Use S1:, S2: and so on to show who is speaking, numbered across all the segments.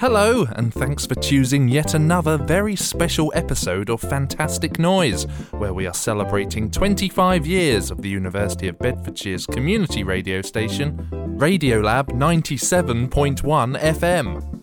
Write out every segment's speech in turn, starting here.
S1: Hello, and thanks for choosing yet another very special episode of Fantastic Noise, where we are celebrating 25 years of the University of Bedfordshire's community radio station, Radiolab 97.1 FM.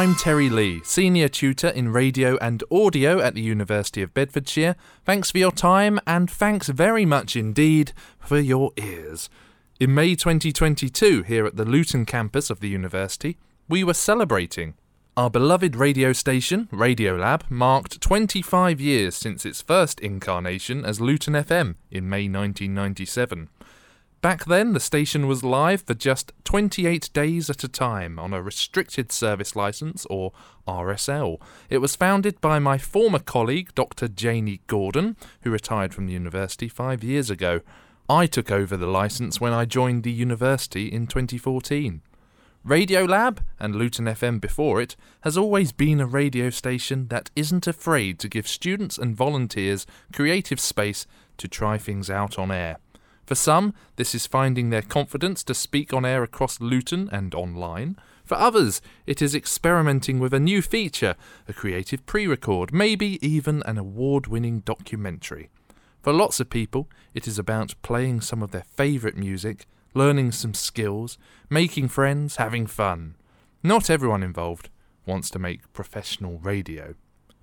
S1: I'm Terry Lee, Senior Tutor in Radio and Audio at the University of Bedfordshire. Thanks for your time and thanks very much indeed for your ears. In May 2022, here at the Luton campus of the university, we were celebrating. Our beloved radio station, Radiolab, marked 25 years since its first incarnation as Luton FM in May 1997. Back then, the station was live for just 28 days at a time on a restricted service license, or RSL. It was founded by my former colleague, Dr. Janie Gordon, who retired from the university five years ago. I took over the license when I joined the university in 2014. Radiolab, and Luton FM before it, has always been a radio station that isn't afraid to give students and volunteers creative space to try things out on air. For some, this is finding their confidence to speak on air across Luton and online. For others, it is experimenting with a new feature, a creative pre record, maybe even an award winning documentary. For lots of people, it is about playing some of their favourite music, learning some skills, making friends, having fun. Not everyone involved wants to make professional radio.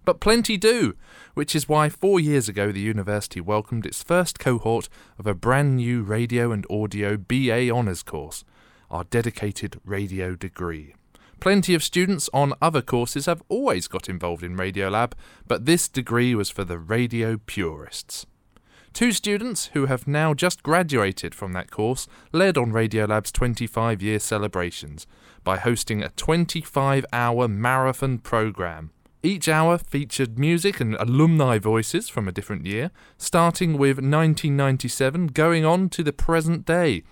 S1: But plenty do, which is why four years ago the university welcomed its first cohort of a brand new radio and audio BA honours course, our dedicated radio degree. Plenty of students on other courses have always got involved in Radiolab, but this degree was for the radio purists. Two students who have now just graduated from that course led on Radiolab's 25 year celebrations by hosting a 25 hour marathon programme. Each hour featured music and alumni voices from a different year, starting with 1997 going on to the present day.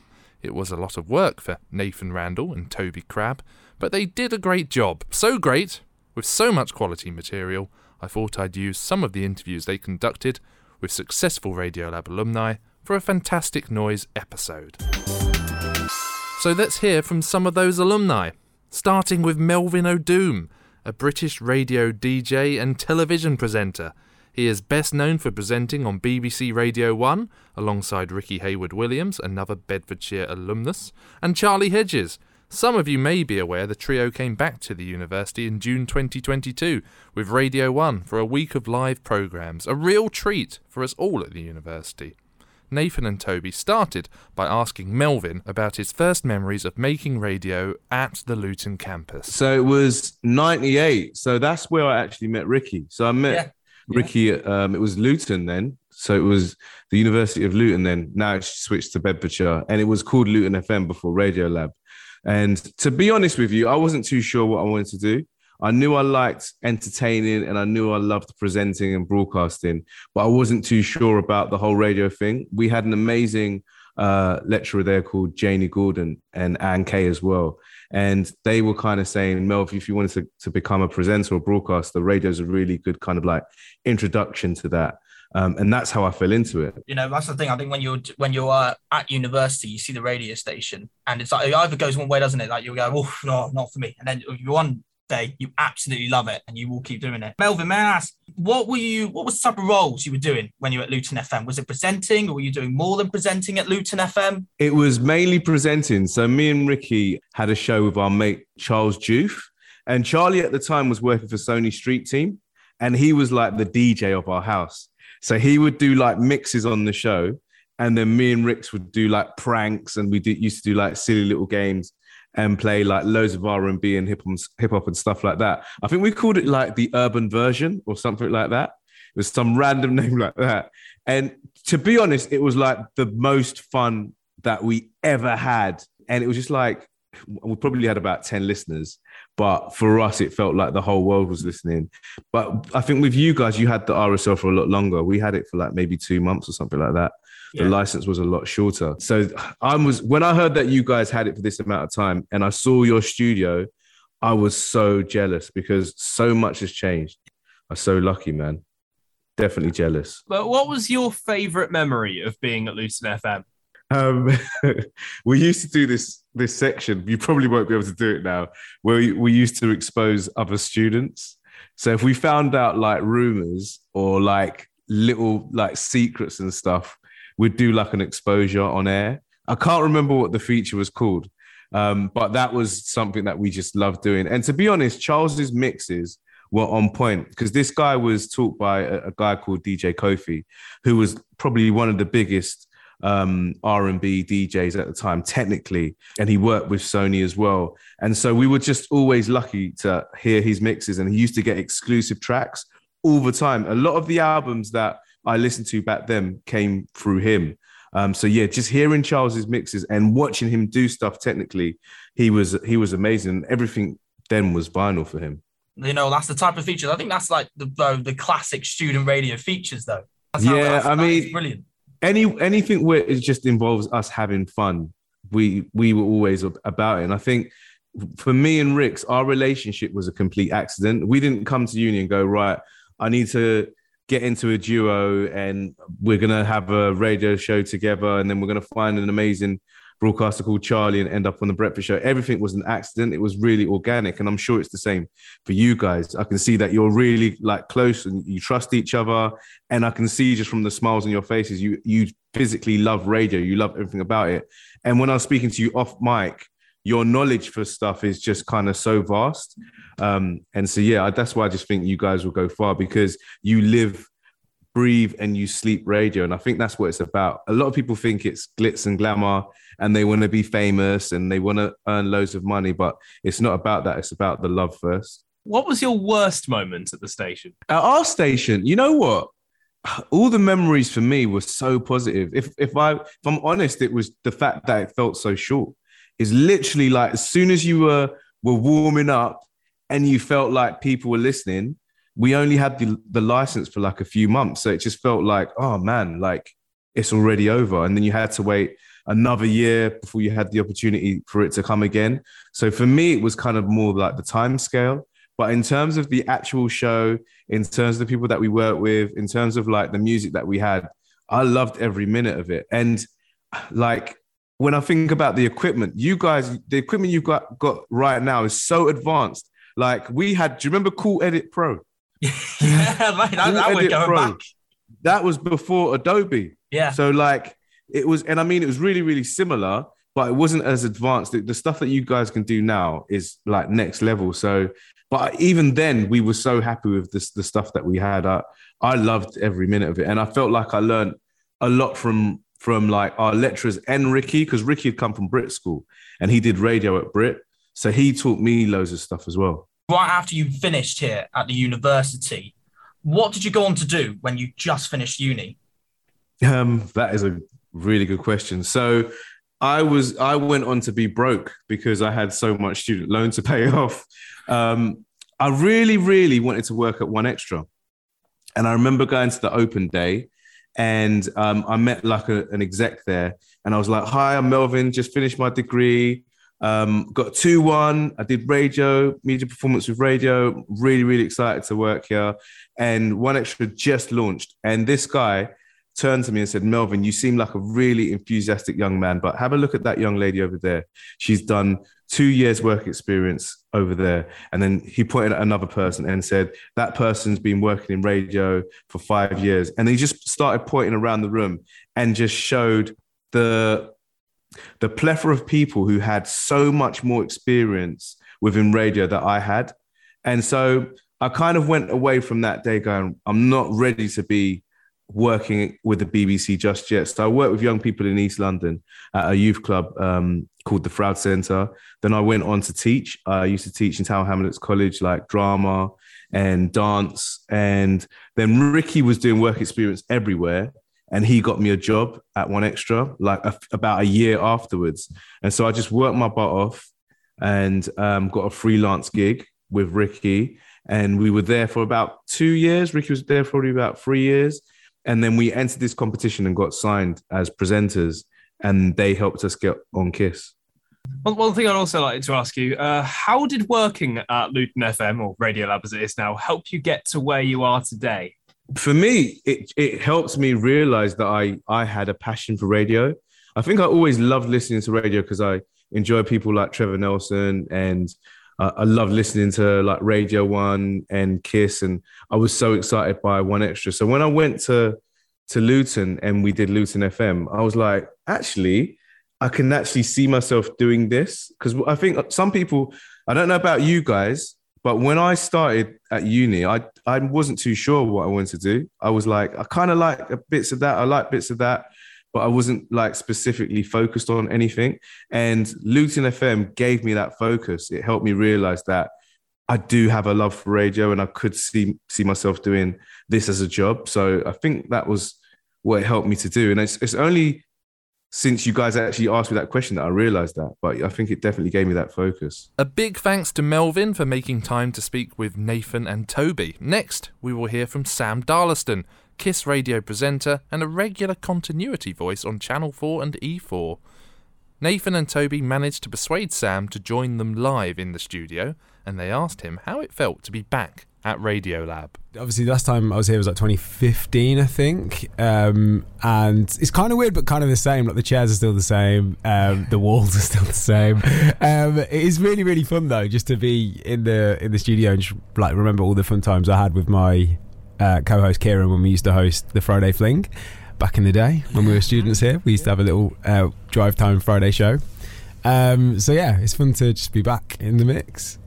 S1: It was a lot of work for Nathan Randall and Toby Crabb, but they did a great job. So great, with so much quality material, I thought I'd use some of the interviews they conducted with successful Radiolab alumni for a fantastic noise episode. So let's hear from some of those alumni, starting with Melvin O'Doom a British radio DJ and television presenter. He is best known for presenting on BBC Radio 1 alongside Rickie Haywood Williams, another Bedfordshire alumnus, and Charlie Hedges. Some of you may be aware the trio came back to the university in June 2022 with Radio 1 for a week of live programmes, a real treat for us all at the university. Nathan and Toby started by asking Melvin about his first memories of making radio at the Luton campus.
S2: So it was 98. So that's where I actually met Rickie. So I met yeah. Rickie, um, it was Luton then. So it was the University of Luton then. Now it's switched to Bedfordshire and it was called Luton FM before Radio Lab. And to be honest with you, I wasn't too sure what I wanted to do. I knew I liked entertaining and I knew I loved presenting and broadcasting, but I wasn't too sure about the whole radio thing. We had an amazing uh, lecturer there called Janie Gordon and Anne Kay as well. And they were kind of saying, Mel, if you wanted to, to become a presenter or broadcaster, radio is a really good kind of like introduction to that. Um, and that's how I fell into it.
S3: You know, that's the thing. I think when you're when you're uh, at university, you see the radio station, and it's like it either goes one way, doesn't it? Like you go, "Oh, no, not for me," and then you're on day, you absolutely love it and you will keep doing it. Melvin, may I ask, what were you, what type of roles you were doing when you were at Luton FM? Was it presenting or were you doing more than presenting at Luton FM?
S2: It was mainly presenting. So me and Rickie had a show with our mate Charles Juve. And Charlie at the time was working for Sony Street Team. And he was like the DJ of our house. So he would do like mixes on the show. And then me and Ricks would do like pranks and we did, used to do like silly little games and play like loads of R and B and hip hop, and stuff like that. I think we called it like the urban version or something like that. It was some random name like that. And to be honest, it was like the most fun that we ever had. And it was just like we probably had about 10 listeners, but for us, it felt like the whole world was listening. But I think with you guys, you had the RSL for a lot longer. We had it for like maybe two months or something like that. Yeah. the license was a lot shorter. So I was when I heard that you guys had it for this amount of time, and I saw your studio, I was so jealous because so much has changed. I'm so lucky, man. Definitely jealous.
S4: But what was your favorite memory of being at Luton FM?
S2: Um, we used to do this this section. You probably won't be able to do it now. Where we, we used to expose other students. So if we found out like rumors or like little like secrets and stuff, we'd do like an exposure on air. I can't remember what the feature was called, um, but that was something that we just loved doing. And to be honest, Charles's mixes were on point because this guy was taught by a, a, guy called DJ Kofi, who was probably one of the biggest um, R&B DJs at the time, technically, and he worked with Sony as well. And so we were just always lucky to hear his mixes, and he used to get exclusive tracks all the time. A lot of the albums that I listened to back then came through him. Um, so yeah, just hearing Charles's mixes and watching him do stuff technically, he was he was amazing. Everything then was vinyl for him.
S3: You know, that's the type of features. I think that's like the the, the classic student radio features, though.
S2: That's yeah, I mean, brilliant. Any anything where it just involves us having fun, we we were always about it. And I think for me and Ricks, our relationship was a complete accident. We didn't come to uni and go right. I need to get into a duo and we're going to have a radio show together and then we're going to find an amazing broadcaster called Charlie and end up on the breakfast show. Everything was an accident. It was really organic. And I'm sure it's the same for you guys. I can see that you're really like close and you trust each other. And I can see just from the smiles on your faces, you you physically love radio. You love everything about it. And when I was speaking to you off mic, your knowledge for stuff is just kind of so vast. Um, and so, yeah, that's why I just think you guys will go far because you live, breathe, and you sleep radio. And I think that's what it's about. A lot of people think it's glitz and glamour and they want to be famous and they want to earn loads of money, but it's not about that. It's about the love first.
S4: What was your worst moment at the station?
S2: At our station, you know what? all the memories for me were so positive. If if I if I'm honest, it was the fact that it felt so short is literally like as soon as you were were warming up and you felt like people were listening, we only had the, the license for like a few months. So it just felt like, oh man, like it's already over. And then you had to wait another year before you had the opportunity for it to come again. So for me, it was kind of more like the time scale. But in terms of the actual show, in terms of the people that we worked with, in terms of like the music that we had, I loved every minute of it. And like when I think about the equipment, you guys, the equipment you've got got right now is so advanced. Like we had, do you remember Cool Edit Pro?
S3: yeah, that, that was going Pro. back.
S2: That was before Adobe.
S3: Yeah.
S2: So like it was, and I mean it was really, really similar, but it wasn't as advanced. The, the stuff that you guys can do now is like next level. So, but even then, we were so happy with this the stuff that we had. I I loved every minute of it, and I felt like I learned a lot from from like our lecturers and Rickie, because Rickie had come from Brit School and he did radio at Brit. So he taught me loads of stuff as well.
S3: Right after you finished here at the university, what did you go on to do when you just finished uni?
S2: Um, that is a really good question. So I was I went on to be broke because I had so much student loan to pay off. Um, I really, really wanted to work at 1Xtra. And I remember going to the open day and um, I met like a, an exec there, and I was like, "Hi, I'm Melvin. Just finished my degree. Um, got two one. I did radio, media performance with radio. Really, really excited to work here. And 1Xtra just launched, and this guy turned to me and said, Melvin, you seem like a really enthusiastic young man, but have a look at that young lady over there. She's done two years work experience over there. And then he pointed at another person and said, that person's been working in radio for five years. And he just started pointing around the room and just showed the the plethora of people who had so much more experience within radio that I had. And so I kind of went away from that day going, I'm not ready to be working with the BBC just yet. So I work with young people in East London at a youth club um, called the Froud Centre. Then I went on to teach. I used to teach in Tower Hamlets College, like drama and dance. And then Rickie was doing work experience everywhere. And he got me a job at 1Xtra, like a, about a year afterwards. And so I just worked my butt off and um, got a freelance gig with Rickie. And we were there for about two years. Ricky was there for probably about three years And then we entered this competition and got signed as presenters, and they helped us get on Kiss.
S4: One, one thing I'd also like to ask you: uh, How did working at Luton FM or Radio Lab as it is now help you get to where you are today?
S2: For me, it it helps me realize that I I had a passion for radio. I think I always loved listening to radio because I enjoy people like Trevor Nelson and uh, I love listening to like Radio One and Kiss, and I was so excited by 1Xtra. So when I went to to Luton and we did Luton FM, I was like, actually, I can actually see myself doing this because I think some people, I don't know about you guys, but when I started at uni, I I wasn't too sure what I wanted to do. I was like, I kind of like bits of that, I like bits of that, but I wasn't like specifically focused on anything. And Luton FM gave me that focus. It helped me realize that I do have a love for radio and I could see see myself doing this as a job. So I think that was what it helped me to do. And it's it's only since you guys actually asked me that question that I realized that. But I think it definitely gave me that focus.
S1: A big thanks to Melvin for making time to speak with Nathan and Toby. Next, we will hear from Sam Darlaston, Kiss radio presenter and a regular continuity voice on Channel 4 and E4. Nathan and Toby managed to persuade Sam to join them live in the studio, and they asked him how it felt to be back at Radiolab.
S5: Obviously, last time I was here was like 2015, I think. Um, and it's kind of weird, but kind of the same. Like the chairs are still the same, um, the walls are still the same. Um, it is really, really fun though, just to be in the in the studio and just, like remember all the fun times I had with my uh, co-host Kieran when we used to host the Friday Fling back in the day when we were students here. We used to have a little uh, drive time Friday show. Um, so yeah, it's fun to just be back in the mix.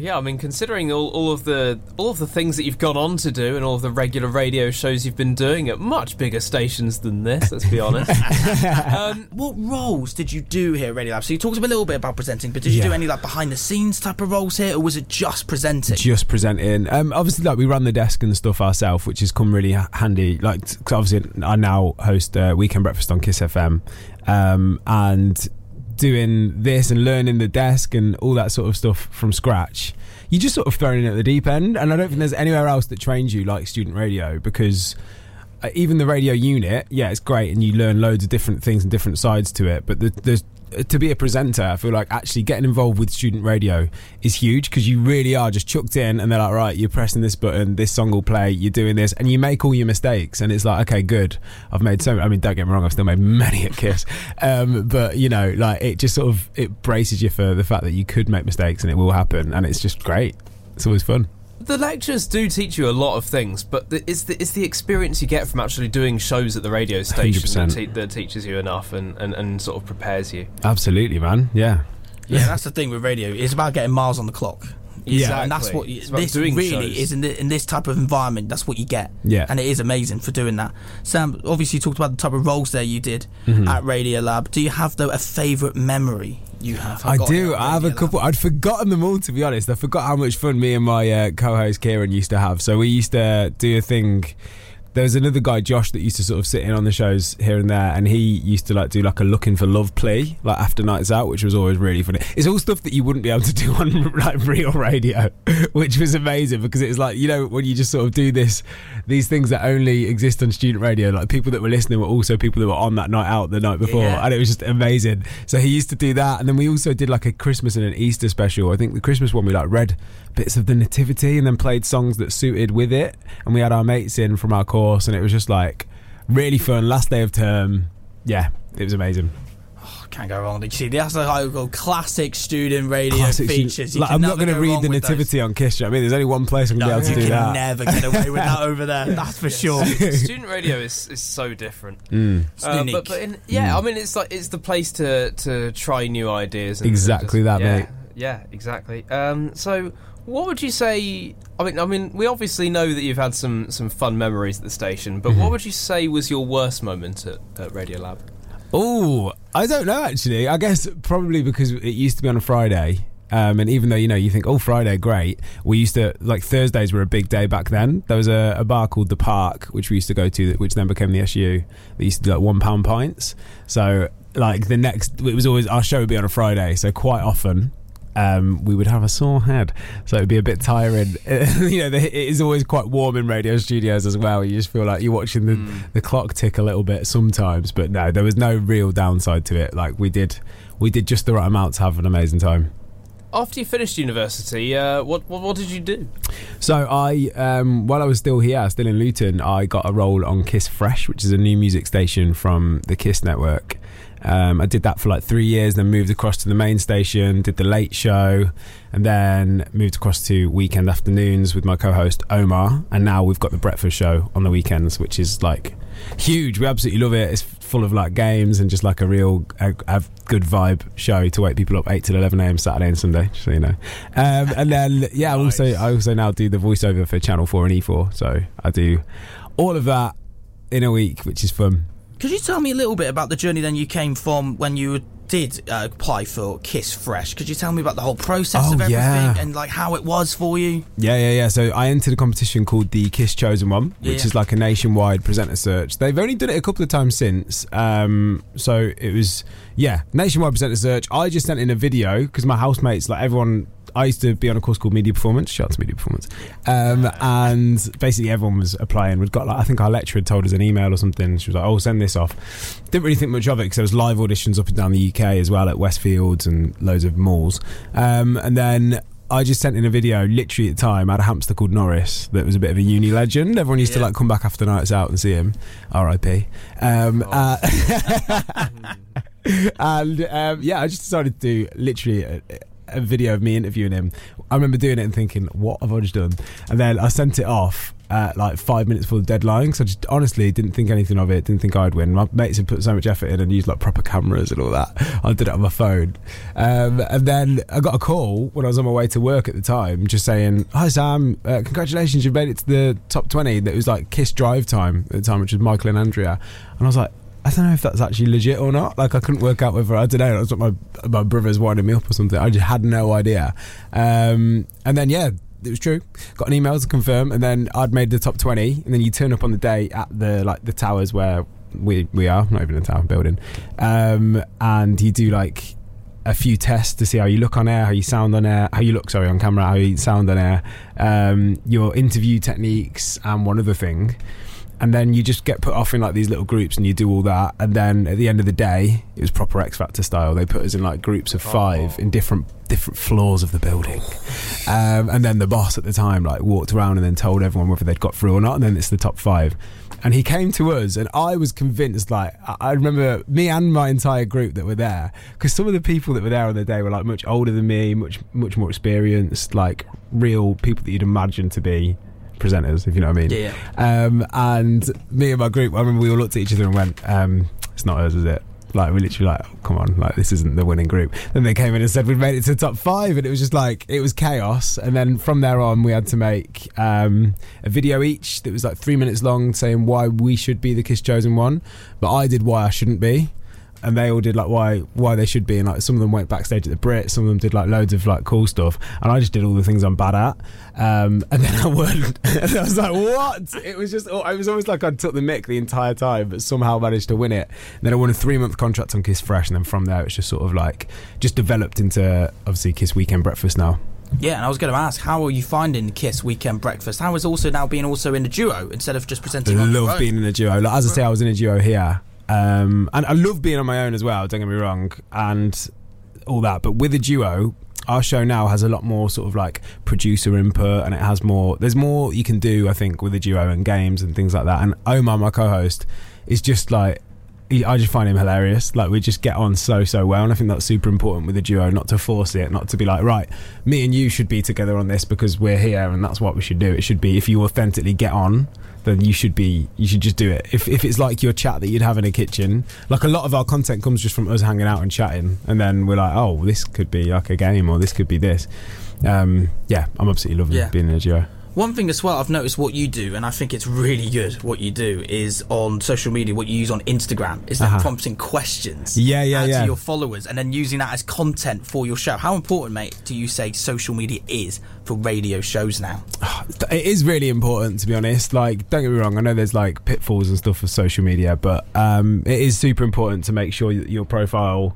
S6: Yeah, I mean, considering all, all of the all of the things that you've gone on to do and all of the regular radio shows you've been doing at much bigger stations than this, let's be honest.
S3: um, what roles did you do here at Radio Lab? So you talked a little bit about presenting, but did you
S5: Yeah.
S3: do any like behind the scenes type of roles here, or was it just presenting?
S5: just presenting. Um, obviously, like we run the desk and stuff ourselves, which has come really handy. Like, 'cause obviously, I now host uh, Weekend Breakfast on Kiss FM, um, and doing this and learning the desk and all that sort of stuff from scratch. you're just sort of thrown in at the deep end, and I don't think there's anywhere else that trains you like student radio because. Uh, even the radio unit, yeah, it's great, and you learn loads of different things and different sides to it. But the, there's to be a presenter, I feel like actually getting involved with student radio is huge because you really are just chucked in, and they're like, right, you're pressing this button, this song will play, you're doing this, and you make all your mistakes, and it's like, okay, good, I've made so. I mean, don't get me wrong, I've still made many at Kiss, um, but you know, like it just sort of it braces you for the fact that you could make mistakes and it will happen, and it's just great. It's always fun.
S6: The lectures do teach you a lot of things, but the, it's the it's the experience you get from actually doing shows at the radio station that, te- that teaches you enough and, and, and sort of prepares you.
S5: Absolutely, man. Yeah.
S3: Yeah, that's the thing with radio. It's about getting miles on the clock.
S6: Yeah.
S3: and that's what you,
S6: It's
S3: this
S6: doing
S3: really
S6: shows.
S3: is in, the, in this type of environment. That's what you get.
S5: Yeah.
S3: and it is amazing for doing that. Sam, obviously, you talked about the type of roles there you did
S5: Mm-hmm.
S3: at Radio Lab. Do you have though a favourite memory you have?
S5: I
S3: got
S5: do. I have a
S3: Radio Lab?
S5: couple. I'd forgotten them all to be honest. I forgot how much fun me and my uh, co-host Kieran used to have. So we used to do a thing. There was another guy, Josh, that used to sort of sit in on the shows here and there, and he used to like do like a looking for love plea, like after nights out, which was always really funny. It's all stuff that you wouldn't be able to do on like real radio, which was amazing because it was like you know when you just sort of do this, these things that only exist on student radio. Like people that were listening were also people that were on that night out the night before,
S3: Yeah.
S5: and it was just amazing. So he used to do that, and then we also did like a Christmas and an Easter special. I think the Christmas one we like read bits of the Nativity and then played songs that suited with it, and we had our mates in from our course, and it was just like really fun. Last day of term, yeah, it was amazing.
S3: Can't go wrong. Did you see? That's like I classic student radio
S5: Classic
S3: features.
S5: student- like, I'm not going to
S3: go
S5: read the
S3: with those.
S5: Nativity on Kiss. you know I mean, there's only one place I'm going to be able to
S3: you
S5: do
S3: can
S5: that.
S3: never get away with that over there. That's for sure.
S6: Student radio is, is so different.
S5: Mm,
S3: It's
S6: Uh,
S3: unique.
S6: but but in, yeah, I mean it's like it's the place to to try new ideas. And, and
S5: Exactly
S6: just-
S5: that,
S6: yeah,
S5: mate.
S6: Yeah, exactly. Um, so what would you say? I mean, I mean, we obviously know that you've had some some fun memories at the station, but
S5: Mm-hmm.
S6: what would you say was your worst moment at, at Radio Lab?
S5: Oh, I don't know actually. I guess probably because it used to be on a Friday. Um, and even though you know you think oh Friday great, we used to like Thursdays were a big day back then. There was a, a bar called the Park which we used to go to, which then became the SU. They used to do like one pound pints. So like the next, it was always our show would be on a Friday. So quite often, um, we would have a sore head, so it'd be a bit tiring. you know, the, it is always quite warm in radio studios as well. You just feel like you're watching the, mm. the clock tick a little bit sometimes, but no, there was no real downside to it. Like we did, we did just the right amount to have an amazing time
S6: after you finished university, uh, what, what, what did you do?
S5: So I, um, while I was still here, still in Luton, I got a role on Kiss Fresh, which is a new music station from the Kiss network. Um, I did that for like three years, then moved across to the main station, did the late show, and then moved across to weekend afternoons with my co-host Omar. And now we've got the breakfast show on the weekends, which is like huge. We absolutely love it. It's full of like games and just like a real a, a good vibe show to wake people up eight till eleven a.m. Saturday and Sunday, so you know. Um, and then yeah, nice. also I also now do the voiceover for Channel Four and E4, so I do all of that in a week, which is fun.
S3: Could you tell me a little bit about the journey then you came from when you did uh, apply for Kiss Fresh? Could you tell me about the whole process oh, of everything yeah. and like how it was for you?
S5: Yeah, yeah, yeah. So I entered a competition called the Kiss Chosen One, which yeah. is like a nationwide presenter search. They've only done it a couple of times since. Um, so it was yeah, nationwide presenter search. I just sent in a video because my housemates, like everyone I used to be on a course called Media Performance. Shout out to Media Performance. Um, and basically, everyone was applying. We'd got like I think our lecturer had told us an email or something. She was like, "Oh, send this off." Didn't really think much of it because there was live auditions up and down the UK as well at Westfields and loads of malls. Um, and then I just sent in a video literally at the time. I had a hamster called Norris that was a bit of a uni legend. Everyone used yeah. to like come back after nights out and see him. R.I.P. Um, oh. uh, and um, yeah, I just decided to do literally a, a video of me interviewing him. I remember doing it and thinking, what have I just done? And then I sent it off at like five minutes before the deadline. So I just honestly didn't think anything of it. Didn't think I'd win. My mates had put so much effort in and used like proper cameras and all that. I did it on my phone. Um, and then I got a call when I was on my way to work at the time, just saying, "Hi Sam, uh, congratulations, you've made it to the top 20." That was like Kiss Drive time at the time, which was Michael and Andrea. And I was like, I don't know if that's actually legit or not. Like I couldn't work out whether I don't know. It was what my my brother's winding me up or something. I just had no idea. Um, and then yeah, it was true. Got an email to confirm, and then I'd made the top twenty. And then you turn up on the day at the like the towers where we we are, not even a tower building, um, and you do like a few tests to see how you look on air, how you sound on air, how you look sorry on camera, how you sound on air, um, your interview techniques, and one other thing and then you just get put off in like these little groups and you do all that. And then at the end of the day it was proper x factor style. They put us in like groups of five oh. in different different floors of the building. Um, and then the boss at the time like walked around and then told everyone whether they'd got through or not. And then it's the top five. And he came to us and i was convinced like i remember me and my entire group that were there because some of the people that were there on the day were like much older than me much much more experienced like real people that you'd imagine to be presenters, if you know what I mean.
S3: Yeah.
S5: Um, and me and my group, I remember we all looked at each other and went, um, "It's not us, is it?" Like we literally like, oh, come on, like this isn't the winning group. Then they came in and said we'd made it to the top five, and it was just like it was chaos. And then from there on, we had to make um, a video each that was like three minutes long, saying why we should be the Kiss chosen one. But I did why I shouldn't be and they all did like why why they should be and like some of them went backstage at the Brit some of them did like loads of like cool stuff and I just did all the things I'm bad at um, and then I won and I was like what it was just it was almost like I took the mick the entire time but somehow managed to win it and then I won a three month contract on Kiss Fresh and then from there it's just sort of like just developed into obviously Kiss Weekend Breakfast now
S3: yeah, and I was going to ask, how are you finding Kiss Weekend Breakfast? How is also now being also in a duo instead of just presenting?
S5: I love being in a duo. Like, as I say, I was in a duo here, um, and I love being on my own as well, don't get me wrong, and all that. But with a duo, our show now has a lot more sort of like producer input and it has more, there's more you can do, I think, with a duo and games and things like that. And Omar, my co host, is just like, I just find him hilarious. Like we just get on so so well, and I think that's super important with a duo. Not to force it, not to be like, right, me and you should be together on this because we're here, and that's what we should do. It should be if you authentically get on, then you should be you should just do it. If if it's like your chat that you'd have in a kitchen, like a lot of our content comes just from us hanging out and chatting, and then we're like, oh, this could be like a game, or this could be this. Um, yeah, I'm absolutely loving yeah. being in a duo.
S3: One thing as well, I've noticed what you do, and I think it's really good. What you do is on social media, what you use on Instagram is that uh-huh. prompting questions.
S5: Yeah, yeah, yeah.
S3: To your followers, and then using that as content for your show. How important, mate, do you say social media is for radio shows now?
S5: It is really important, to be honest. Like, don't get me wrong. I know there's like pitfalls and stuff for social media, but um, it is super important to make sure that your profile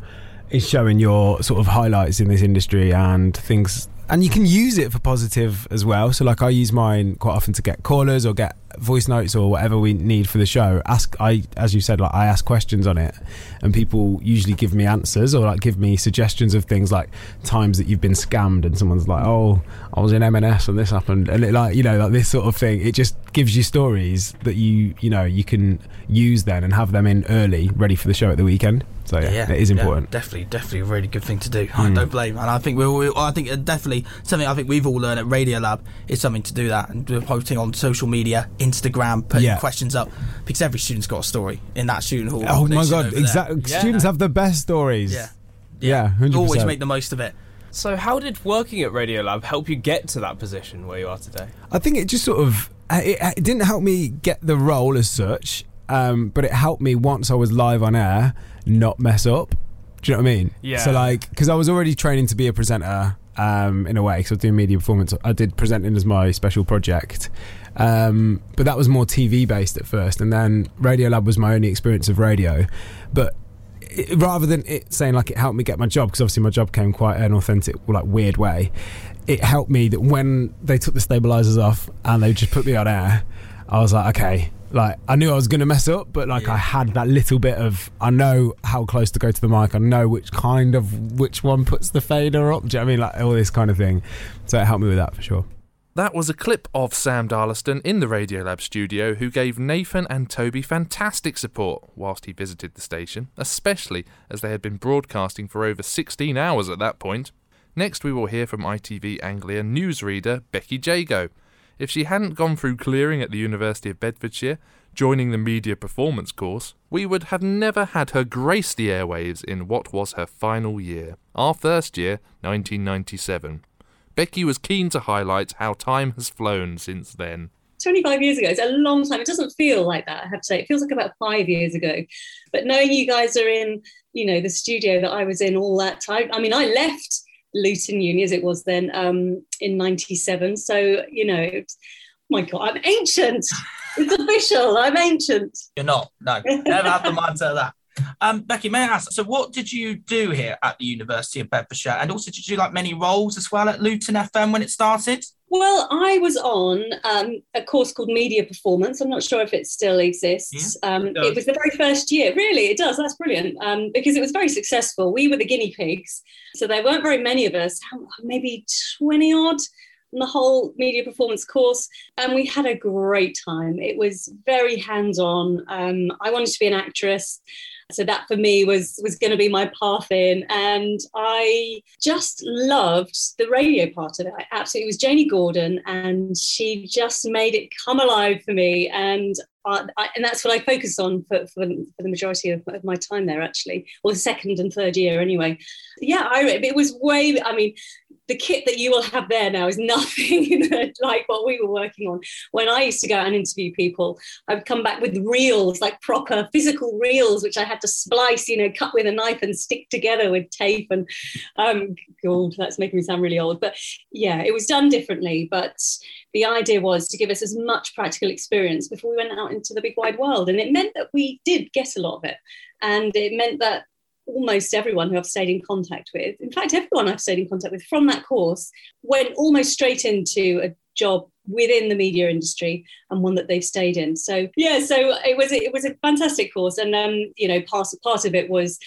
S5: is showing your sort of highlights in this industry and things and you can use it for positive as well. So like I use mine quite often to get callers or get voice notes or whatever we need for the show. Ask I as you said like I ask questions on it and people usually give me answers or like give me suggestions of things like times that you've been scammed and someone's like, "Oh, I was in M&S and this happened." And it like, you know, like this sort of thing. It just gives you stories that you, you know, you can use then and have them in early ready for the show at the weekend. So yeah, yeah, it is important.
S3: Yeah, definitely, definitely a really good thing to do. Mm. I don't blame, and I think we, we I think definitely something I think we've all learned at Radio Lab is something to do that and posting on social media, Instagram, putting yeah. questions up because every student's got a story in that student hall.
S5: Oh my god, exactly! Students have the best stories.
S3: Yeah,
S5: yeah, yeah
S3: always make the most of it.
S6: So, how did working at Radiolab help you get to that position where you are today?
S5: I think it just sort of uh, it, it didn't help me get the role as such, um, but it helped me once I was live on air not mess up. Do you know what I mean?
S6: Yeah.
S5: So like, because I was already training to be a presenter um, in a way, because I was doing media performance. I did presenting as my special project, um, but that was more TV based at first, and then Radio Lab was my only experience of radio. But it, rather than it saying like it helped me get my job, because obviously my job came quite an authentic, like weird way. It helped me that when they took the stabilizers off and they just put me on air, I was like, okay, like I knew I was going to mess up, but like yeah. I had that little bit of I know how close to go to the mic. I know which kind of which one puts the fader up. Do you know I mean like all this kind of thing? So it helped me with that for sure.
S1: That was a clip of Sam Darlaston in the Radiolab studio who gave Nathan and Toby fantastic support whilst he visited the station, especially as they had been broadcasting for over 16 hours at that point. Next, we will hear from ITV Anglia newsreader Becky Jago if she hadn't gone through clearing at the University of Bedfordshire, joining the media performance course, we would have never had her grace the airwaves in what was her final year, our first year, 1997. Becky was keen to highlight how time has flown since then.
S7: 25 years ago. It's a long time. It doesn't feel like that, I have to say. It feels like about five years ago. But knowing you guys are in, you know, the studio that I was in all that time, I mean, I left Luton Uni as it was then um, in 97. So, you know, my God, I'm ancient. It's official. I'm ancient.
S3: You're not. No, never have the mindset of that. Um, Becky, may I ask, so what did you do here at the University of Bedfordshire? And also, did you do like many roles as well at Luton FM when it started?
S7: Well, I was on um, a course called Media Performance. I'm not sure if it still exists. Yeah, um, it, it, was the very first year. Really, it does. That's brilliant um, because it was very successful. We were the guinea pigs. So there weren't very many of us, maybe 20 odd on the whole media performance course. And we had a great time. It was very hands on. Um, I wanted to be an actress so that for me was was going to be my path in and i just loved the radio part of it i absolutely it was Janie Gordon and she just made it come alive for me and I, and that's what I focused on for, for, for the majority of, of, my time there, actually, or the second and third year, anyway. Yeah, I, it was way. I mean, the kit that you will have there now is nothing like what we were working on. When I used to go out and interview people, I would come back with reels, like proper physical reels, which I had to splice, you know, cut with a knife and stick together with tape. And um, God, that's making me sound really old. But yeah, it was done differently. But the idea was to give us as much practical experience before we went out into the big wide world. And it meant that we did get a lot of it. And it meant that almost everyone who I've stayed in contact with, in fact, everyone I've stayed in contact with from that course, went almost straight into a job within the media industry and one that they've stayed in. So yeah, so it was it was a fantastic course, and um, you know, part part of it was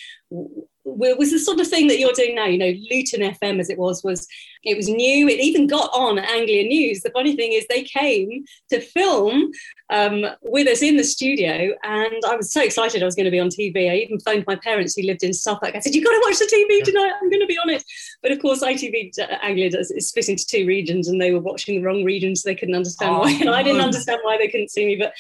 S7: was the sort of thing that you're doing now. You know, Luton FM, as it was, was it was new. It even got on Anglia News. The funny thing is, they came to film um, with us in the studio, and I was so excited I was going to be on TV. I even phoned my parents who lived in Suffolk. I said, "You've got to watch the TV tonight. I'm going to be on it." But of course, ITV uh, Anglia does, is split into two regions, and they were watching the wrong region, so they couldn't understand oh, why. And I didn't understand why they couldn't see me, but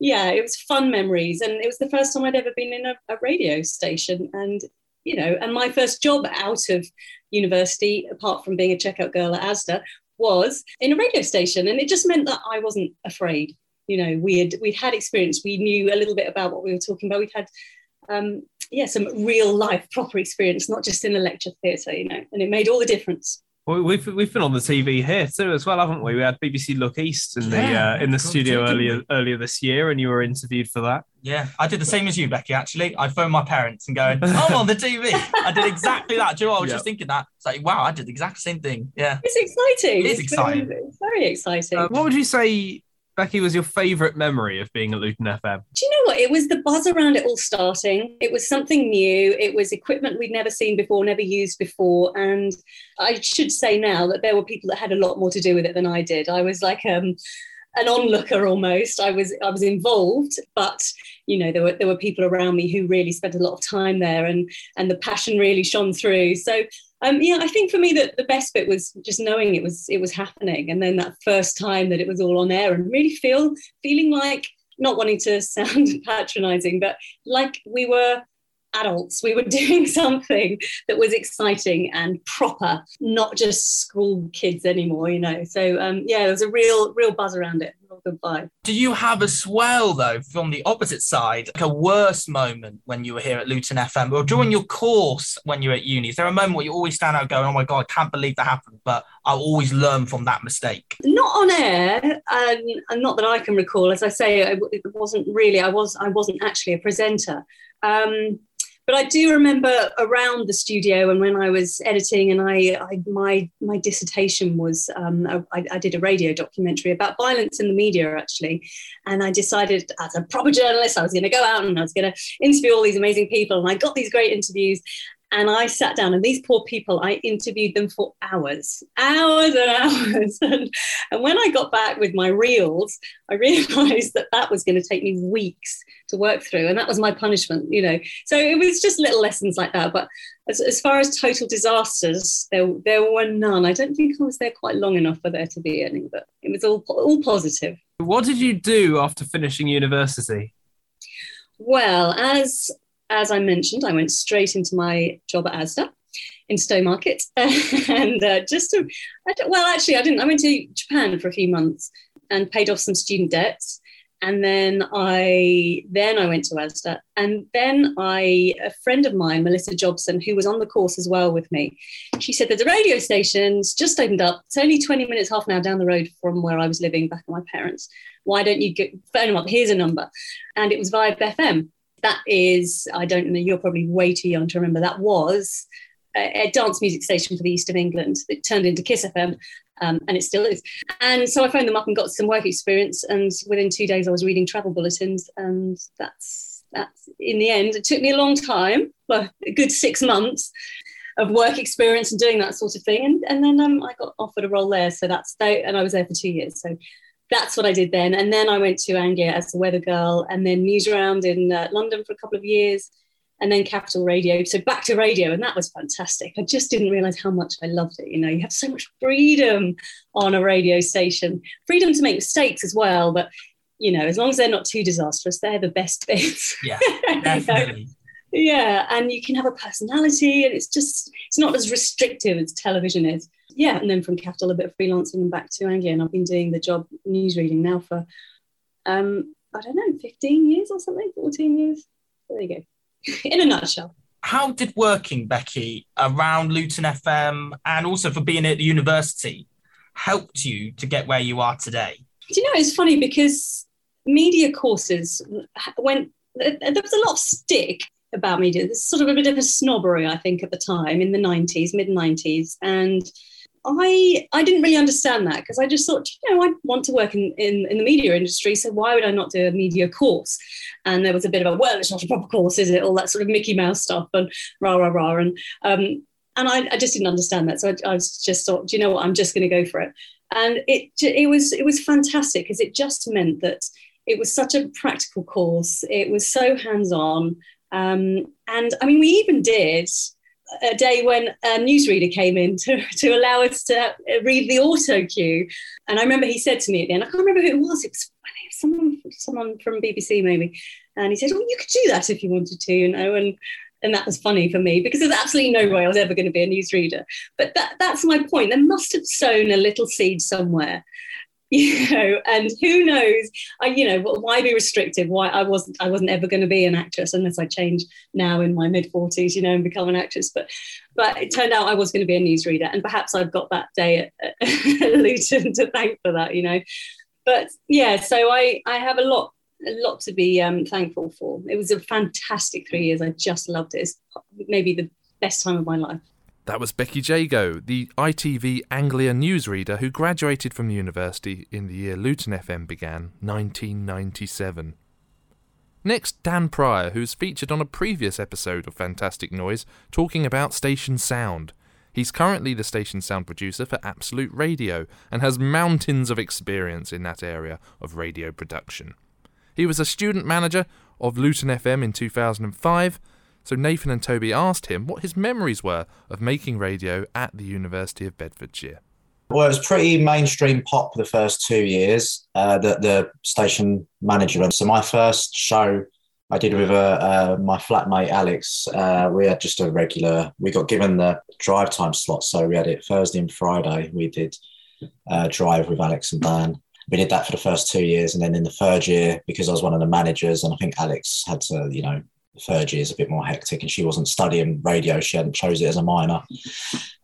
S7: yeah, it was fun memories. And it was the first time I'd ever been in a, a radio station. And you know, and my first job out of university, apart from being a checkout girl at ASDA, was in a radio station. And it just meant that I wasn't afraid. You know, we had we'd had experience, we knew a little bit about what we were talking about. We'd had um, yeah, some real life proper experience, not just in a lecture theatre, you know, and it made all the difference.
S4: Well, we've we've been on the TV here too as well, haven't we? We had BBC Look East in the uh, in the studio earlier earlier this year, and you were interviewed for that.
S3: Yeah, I did the same as you, Becky. Actually, I phoned my parents and going, "I'm on the TV." I did exactly that. Do you know? I was yep. just thinking that. It's like, wow, I did the exact same thing. Yeah,
S7: it's exciting.
S3: It is exciting.
S7: It's very exciting. Uh,
S4: what would you say Becky, was your favourite memory of being at Luton FM?
S7: Do you know what? It was the buzz around it all starting. It was something new. It was equipment we'd never seen before, never used before. And I should say now that there were people that had a lot more to do with it than I did. I was like um, an onlooker almost. I was I was involved, but you know there were there were people around me who really spent a lot of time there, and and the passion really shone through. So um, yeah, I think for me that the best bit was just knowing it was it was happening, and then that first time that it was all on air, and really feel feeling like not wanting to sound patronising, but like we were adults. We were doing something that was exciting and proper, not just school kids anymore, you know. So um, yeah, there was a real, real buzz around it. Goodbye.
S3: Do you have as well, though, from the opposite side, like a worse moment when you were here at Luton FM or during your course when you were at uni? Is there a moment where you always stand out going, oh my God, I can't believe that happened, but I'll always learn from that mistake?
S7: Not on air, and not that I can recall. As I say, it wasn't really, I, was, I wasn't actually a presenter. Um, but I do remember around the studio and when I was editing, and I, I my my dissertation was um, I, I, did a radio documentary about violence in the media actually, and I decided as a proper journalist I was going to go out and I was going to interview all these amazing people, and I got these great interviews, and I sat down, and these poor people, I interviewed them for hours, hours and hours. And, and when I got back with my reels, I realized that that was going to take me weeks to work through. And that was my punishment, you know. So it was just little lessons like that. But as, as far as total disasters, there, there were none. I don't think I was there quite long enough for there to be any, but it was all, all positive.
S4: What did you do after finishing university?
S7: Well, as as I mentioned, I went straight into my job at ASDA in Stowmarket, and uh, just to, well, actually, I didn't. I went to Japan for a few months and paid off some student debts, and then I then I went to ASDA, and then I a friend of mine, Melissa Jobson, who was on the course as well with me, she said there's a radio stations just opened up. It's only twenty minutes, half an hour down the road from where I was living back at my parents. Why don't you get, phone them up? Here's a number, and it was Vibe FM that is, I don't know, you're probably way too young to remember, that was a, dance music station for the East of England. It turned into Kiss FM, um, and it still is. And so I phoned them up and got some work experience. And within two days, I was reading travel bulletins, and that's that's in the end. It took me a long time, well, a good six months of work experience and doing that sort of thing. And, and then um, I got offered a role there. So that's, and I was there for two years. So that's what I did then. And then I went to Anglia as a weather girl and then Newsround in uh, London for a couple of years and then Capital Radio. So back to radio, and that was fantastic. I just didn't realize how much I loved it. You know, you have so much freedom on a radio station, freedom to make mistakes as well. But, you know, as long as they're not too disastrous, they're the best bits.
S3: Yeah, definitely.
S7: yeah, and you can have a personality, and it's just, it's not as restrictive as television is yeah, and then from Capital, a bit of freelancing and back to Anglia. And I've been doing the job newsreading now for, um, I don't know, 15 years or something, 14 years. There you go. In a nutshell.
S3: How did working, Becky, around Luton FM and also for being at the university helped you to get where you are today?
S7: Do you know, it's funny because media courses went, there was a lot of stick about media. There's sort of a bit of a snobbery, I think, at the time in the 90s, mid 90s. And I I didn't really understand that because I just thought, you know, I want to work in, in, in the media industry, so why would I not do a media course? And there was a bit of a well, it's not a proper course, is it? All that sort of Mickey Mouse stuff and rah rah rah and um, and I, I just didn't understand that, so I, I just thought, do you know what? I'm just going to go for it. And it it was it was fantastic because it just meant that it was such a practical course. It was so hands on, um, and I mean, we even did a day when a newsreader came in to, to allow us to read the auto cue. And I remember he said to me at the end, I can't remember who it was, it was someone, someone from BBC maybe. And he said, Oh, you could do that if you wanted to, you know. And and that was funny for me because there's absolutely no way I was ever going to be a newsreader. But that, that's my point. They must have sown a little seed somewhere you know, and who knows? I, you know, why be restrictive? Why I wasn't, I wasn't ever going to be an actress unless I change now in my mid forties, you know, and become an actress. But, but it turned out I was going to be a newsreader, and perhaps I've got that day at, at Luton to thank for that, you know. But yeah, so I, I have a lot, a lot to be um, thankful for. It was a fantastic three years. I just loved it. It's maybe the best time of my life.
S1: That was Becky Jago, the ITV Anglia newsreader who graduated from the university in the year Luton FM began, 1997. Next, Dan Pryor, who's featured on a previous episode of Fantastic Noise, talking about station sound. He's currently the station sound producer for Absolute Radio and has mountains of experience in that area of radio production. He was a student manager of Luton FM in 2005 so Nathan and Toby asked him what his memories were of making radio at the University of Bedfordshire.
S8: Well, it was pretty mainstream pop the first two years uh, that the station manager So my first show I did with uh, uh, my flatmate Alex. Uh, we had just a regular. We got given the drive time slot, so we had it Thursday and Friday. We did uh, drive with Alex and Dan. We did that for the first two years, and then in the third year, because I was one of the managers, and I think Alex had to, you know, third year is a bit more hectic and she wasn't studying radio. She hadn't chose it as a minor.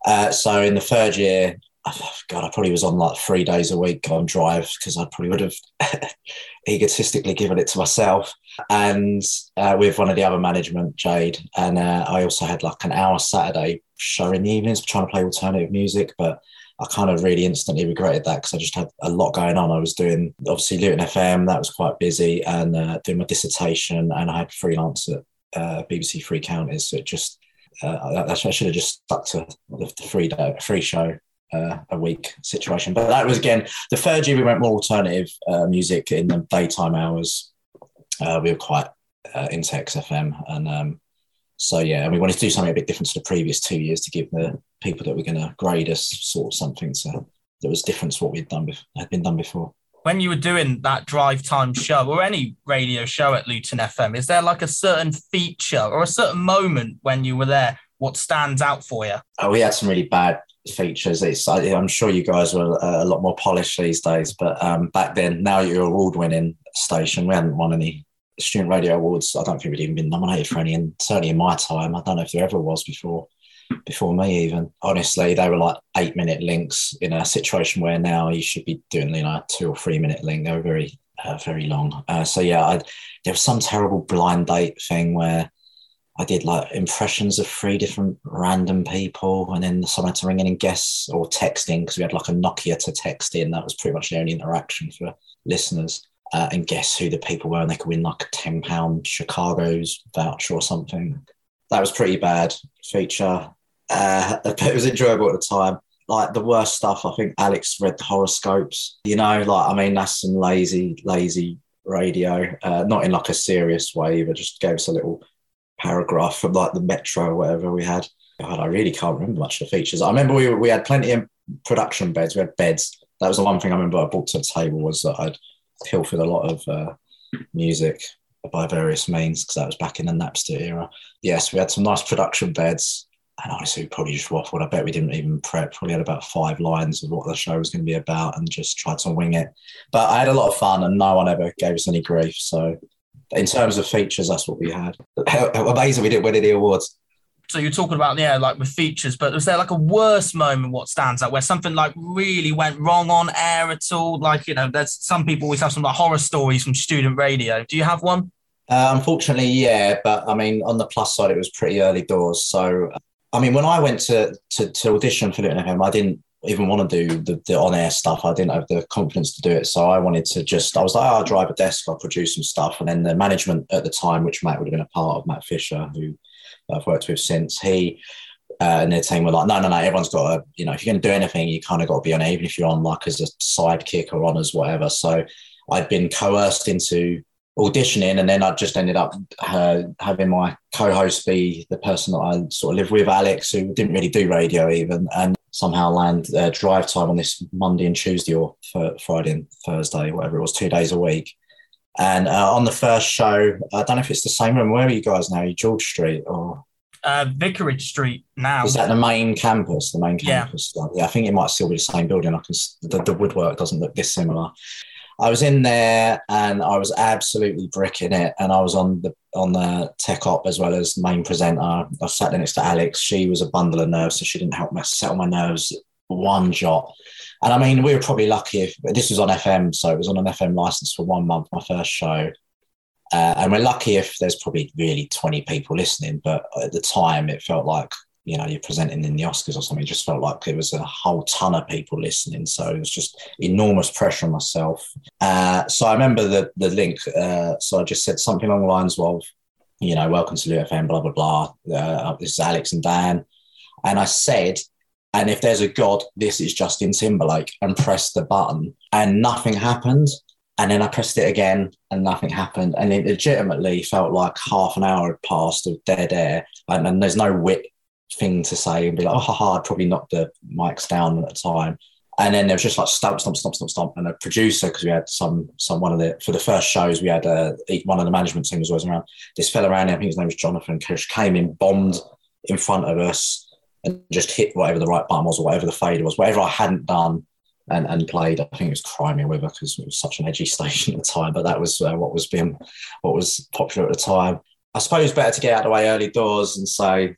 S8: Uh, so in the third year, God, I probably was on like three days a week on drive because I probably would have egotistically given it to myself. And uh, with one of the other management, Jade, and uh, I also had like an hour Saturday show in the evenings trying to play alternative music, but I kind of really instantly regretted that because I just had a lot going on. I was doing obviously Luton FM, that was quite busy, and uh, doing my dissertation, and I had freelance at uh, BBC Three Counties. So it just uh, I, should have just stuck to the, the free day, free show uh, a week situation. But that was again the third year we went more alternative uh, music in the daytime hours. Uh, we were quite uh, into XFM, and um, so yeah, and we wanted to do something a bit different to the previous two years to give the people that were going to grade us sort of something to, that was different to what we had done before, had been done before.
S3: When you were doing that drive time show or any radio show at Luton FM, is there like a certain feature or a certain moment when you were there? What stands out for you?
S8: Oh, we had some really bad features. It's I'm sure you guys were a lot more polished these days, but um, back then, now you're award winning station. We hadn't won any student radio awards. I don't think we'd even been nominated for any, and certainly in my time, I don't know if there ever was before. Before me, even honestly, they were like eight minute links in a situation where now you should be doing you know two or three minute link. They were very uh, very long. Uh, so yeah, I, there was some terrible blind date thing where I did like impressions of three different random people, and then someone had to ring in and guess or texting because we had like a Nokia to text in. That was pretty much the only interaction for listeners uh, and guess who the people were, and they could win like a ten pound Chicago's voucher or something. That was pretty bad feature, uh, but it was enjoyable at the time. Like the worst stuff, I think Alex read the horoscopes. You know, like I mean, that's some lazy, lazy radio. Uh, not in like a serious way, but just gave us a little paragraph from like the Metro or whatever we had. God, I really can't remember much of the features. I remember we we had plenty of production beds. We had beds. That was the one thing I remember I brought to the table was that I'd pilfered a lot of uh, music by various means because that was back in the Napster era. Yes, we had some nice production beds. And honestly, we probably just waffled. I bet we didn't even prep. Probably had about five lines of what the show was going to be about and just tried to wing it. But I had a lot of fun and no one ever gave us any grief. So, in terms of features, that's what we had. Amazing we didn't win any awards
S3: so you're talking about yeah like with features but was there like a worse moment what stands out where something like really went wrong on air at all? Like you know there's some people always have some like horror stories from student radio. Do you have one?
S8: Uh, unfortunately yeah but i mean on the plus side it was pretty early doors. So i mean when i went to to, to audition for Luton FM, i didn't even want to do the, the on-air stuff. I didn't have the confidence to do it. So i wanted to just i was like oh, i'll drive a desk i'll produce some stuff. And then the management at the time which matt would have been a part of matt fisher who I've worked with since. He uh, and their team were like, no, no, no, everyone's got to, you know, if you're going to do anything, you kind of got to be on it, even if you're on like as a sidekick or on as whatever. So I'd been coerced into auditioning and then I just ended up uh, having my co-host be the person that I sort of live with, Alex, who didn't really do radio even, and somehow land uh, drive time on this Monday and Tuesday or Friday and Thursday, whatever it was, two days a week. And uh, on the first show, I don't know if it's the same room. Where are you guys now? Are you George Street or?
S3: uh, Vicarage Street now.
S8: Is that the main campus? The main campus? Yeah. yeah, I think it might still be the same building. I can the, the woodwork doesn't look dissimilar. I was in there and I was absolutely bricking it. And I was on the on the tech op as well as main presenter. I sat next to Alex. She was a bundle of nerves, so she didn't help me settle my nerves one jot. And I mean, we were probably lucky if this was on FM, so it was on an FM license for one month, my first show. Uh, and we're lucky if there's probably really 20 people listening, but at the time it felt like, you know, you're presenting in the Oscars or something. It just felt like there was a whole ton of people listening. So it was just enormous pressure on myself. Uh, so I remember the, the link. Uh, so I just said something along the lines of, you know, welcome to Loot FM, blah, blah, blah. Uh, this is Alex and Dan. And I said, and if there's a God, this is Justin Timberlake, and press the button, and nothing happened. And then I pressed it again, and nothing happened. And it legitimately felt like half an hour had passed of dead air, and, and there's no wit thing to say and be like, oh, haha, I'd probably knocked the mics down at the time. And then there was just like stomp, stomp, stomp, stomp, stomp. And a producer, because we had some, some one of the, for the first shows, we had uh, one of the management team was always around. This fella around here, I think his name was Jonathan Kush, came in, bombed in front of us and just hit whatever the right button was or whatever the fader was, whatever I hadn't done and, and played. I think it was Cry Me a River because it was such an edgy station at the time, but that was uh, what was being what was popular at the time. I suppose better to get out of the way early doors and say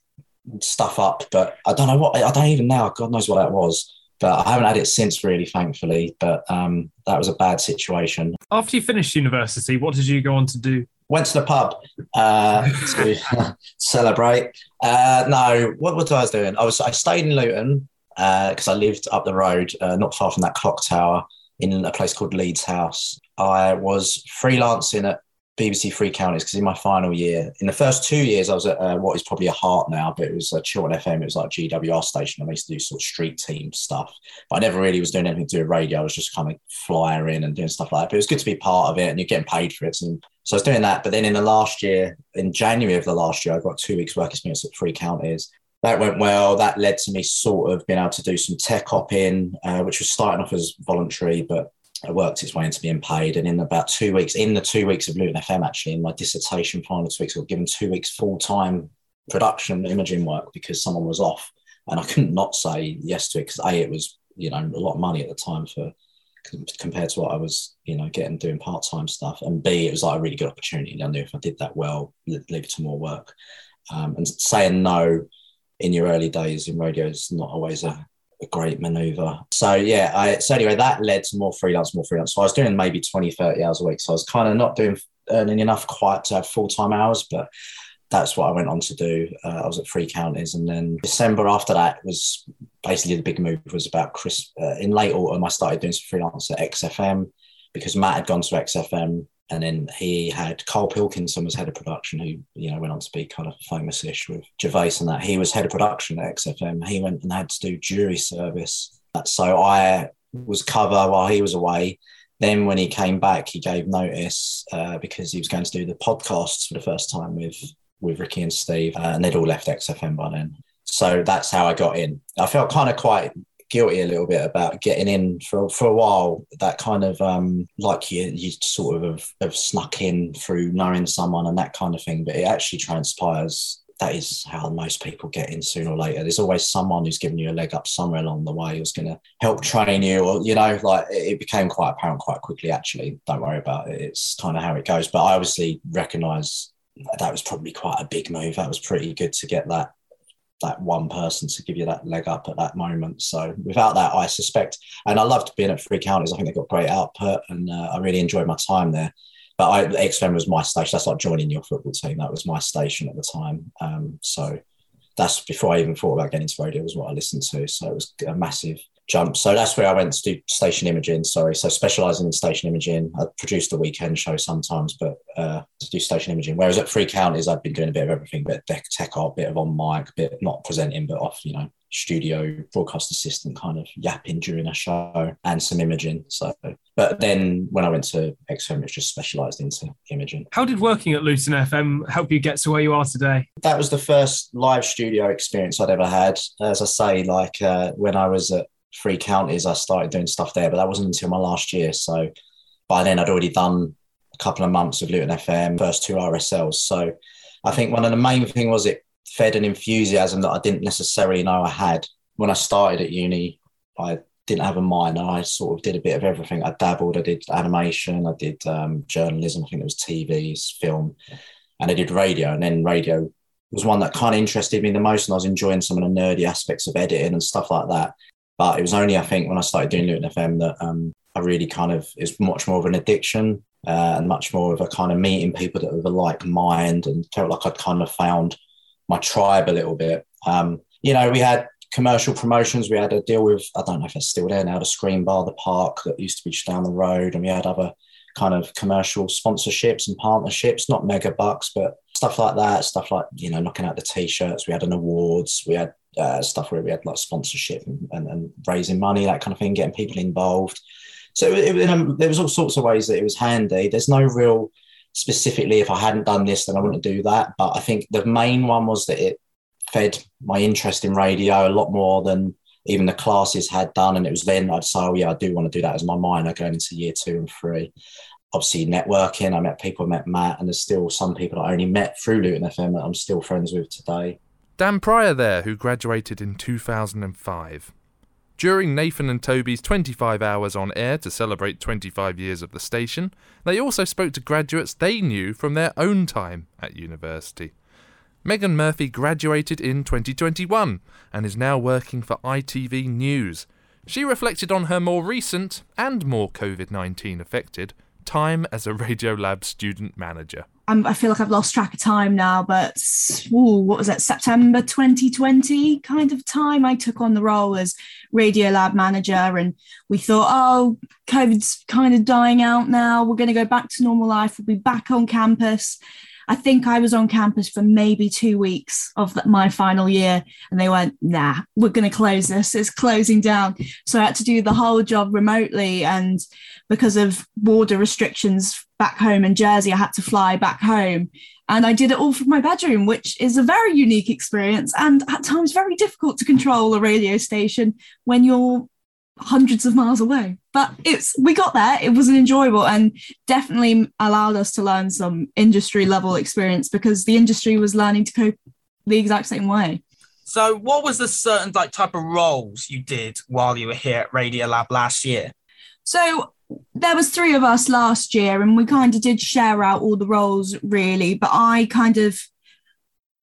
S8: stuff up, but I don't know what I don't even know. God knows what that was. But I haven't had it since, really, thankfully. But um, that was a bad situation.
S4: After you finished university, what did you go on to do?
S8: Went to the pub uh, to celebrate. Uh, no, what, what I was doing? I was I stayed in Luton because uh, I lived up the road, uh, not far from that clock tower, in a place called Leeds House. I was freelancing at BBC Three Counties because in my final year, in the first two years, I was at uh, what is probably a heart now, but it was a Chiltern FM. It was like GWR station. I used to do sort of street team stuff, but I never really was doing anything to do with radio. I was just kind of flyer in and doing stuff like that. But it was good to be part of it, and you're getting paid for it. And so I was doing that. But then in the last year, in January of the last year, I got two weeks work experience at Three Counties. That went well. That led to me sort of being able to do some tech op in, uh, which was starting off as voluntary, but it worked its way into being paid. And in about two weeks, in the two weeks of Luton FM, actually, in my dissertation final two weeks, I got given two weeks full time production imaging work because someone was off. And I couldn't not say yes to it because A, it was, you know, a lot of money at the time for compared to what I was, you know, getting doing part time stuff. And B, it was like a really good opportunity. And I knew if I did that well, leave to more work. Um, and saying no in your early days in radio is not always a, a great maneuver. So yeah, I so anyway, that led to more freelance, more freelance. So I was doing maybe 20, 30 hours a week. So I was kind of not doing earning enough quite to have full time hours, but that's what I went on to do. Uh, I was at Three Counties, and then December after that was basically the big move was about Chris. Uh, in late autumn, I started doing some freelance at XFM because Matt had gone to XFM and then he had Karl Pilkington was head of production, who you know went on to be kind of famous-ish with Gervais and that. He was head of production at XFM. He went and had to do jury service. So I was cover while he was away. Then when he came back, he gave notice uh, because he was going to do the podcasts for the first time with with Ricky and Steve, uh, and they'd all left XFM by then. So that's how I got in. I felt kind of quite guilty a little bit about getting in for for a while. That kind of um, like you you sort of have, have snuck in through knowing someone and that kind of thing. But it actually transpires that is how most people get in sooner or later. There's always someone who's giving you a leg up somewhere along the way who's going to help train you, or you know, like it became quite apparent quite quickly. Actually, don't worry about it. It's kind of how it goes. But I obviously recognise that was probably quite a big move. That was pretty good to get that that one person to give you that leg up at that moment. So without that, I suspect, and I loved being at Three Counties. I think they got great output, and uh, I really enjoyed my time there. But I, XFM was my station. That's like joining your football team. That was my station at the time. Um, so that's before I even thought about getting into radio. Was what I listened to. So it was a massive jump. So that's where I went to do station imaging. Sorry, so specialising in station imaging. I produced a weekend show sometimes, but uh, to do station imaging. Whereas at Three Counties, I've been doing a bit of everything, bit of tech op, bit of on mic, bit not presenting, but off, you know, studio broadcast assistant kind of yapping during a show and some imaging. So, but then when I went to XFM, it's just specialised into imaging.
S4: How did working at Luton FM help you get to where you are today?
S8: That was the first live studio experience I'd ever had. As I say, like uh, when I was at three counties, I started doing stuff there, but that wasn't until my last year. So by then, I'd already done a couple of months of Luton FM, first two RSLs. So I think one of the main thing was it fed an enthusiasm that I didn't necessarily know I had. When I started at uni, I didn't have a minor. I sort of did a bit of everything. I dabbled. I did animation. I did um, journalism. I think it was TV, film, and I did radio. And then radio was one that kind of interested me the most, and I was enjoying some of the nerdy aspects of editing and stuff like that. But it was only, I think, when I started doing Luton FM that um, I really kind of is much more of an addiction uh, and much more of a kind of meeting people that were like mind and felt like I'd kind of found my tribe a little bit. Um, you know, we had commercial promotions. We had a deal with, I don't know if it's still there now, the Screen Bar, the park that used to be just down the road. And we had other kind of commercial sponsorships and partnerships, not mega bucks, but stuff like that. Stuff like, you know, knocking out the t shirts. We had an awards. We had uh, stuff where we had like sponsorship and, and, and, raising money, that kind of thing, getting people involved. So it, it, there was all sorts of ways that it was handy. There's no real specifically, if I hadn't done this, then I wouldn't do that. But I think the main one was that it fed my interest in radio a lot more than even the classes had done. And it was then I'd say, oh, yeah, I do want to do that as my minor going into year two and three. Obviously, networking, I met people, I met Matt, and there's still some people I only met through Luton FM that I'm still friends with today.
S1: Dan Pryor there, who graduated in 2005. During Nathan and Toby's 25 hours on air to celebrate 25 years of the station, they also spoke to graduates they knew from their own time at university. Megan Murphy graduated in 2021 and is now working for ITV News. She reflected on her more recent and more COVID 19 affected time as a Radiolab student manager.
S9: I feel like I've lost track of time now, but ooh, what was it, September 2020 kind of time? I took on the role as Radio Lab manager, and we thought, oh, COVID's kind of dying out now. We're going to go back to normal life. We'll be back on campus. I think I was on campus for maybe two weeks of my final year, and they went, "Nah, we're going to close this. It's closing down." So I had to do the whole job remotely, and because of border restrictions back home in Jersey, I had to fly back home. And I did it all from my bedroom, which is a very unique experience and at times very difficult to control a radio station when you're hundreds of miles away. But it's we got there. It was an enjoyable and definitely allowed us to learn some industry level experience because the industry was learning to cope the exact same way.
S3: So, what was the certain like type of roles you did while you were here at Radio Lab last year?
S9: So there was three of us last year, and we kind of did share out all the roles really. But I kind of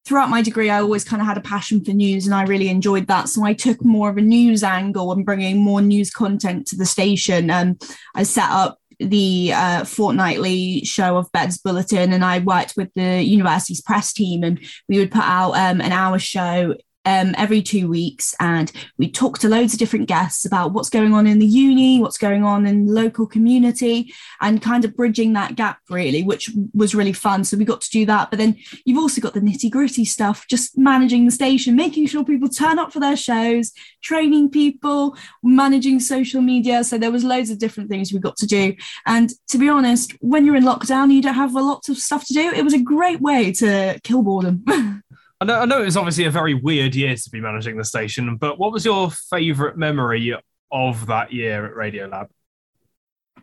S9: throughout my degree, I always kind of had a passion for news and I really enjoyed that. So I took more of a news angle and bringing more news content to the station. And I set up the uh, fortnightly show of Bed's Bulletin and I worked with the university's press team and we would put out um, an hour show um, every two weeks and we talk to loads of different guests about what's going on in the uni, what's going on in the local community, and kind of bridging that gap really, which was really fun. So we got to do that. But then you've also got the nitty gritty stuff, just managing the station, making sure people turn up for their shows, training people, managing social media. So there was loads of different things we got to do. And to be honest, when you're in lockdown, you don't have a lot of stuff to do. It was a great way to kill boredom.
S4: I know, I know it was obviously a very weird year to be managing the station, but what was your favourite memory of that year at Radiolab?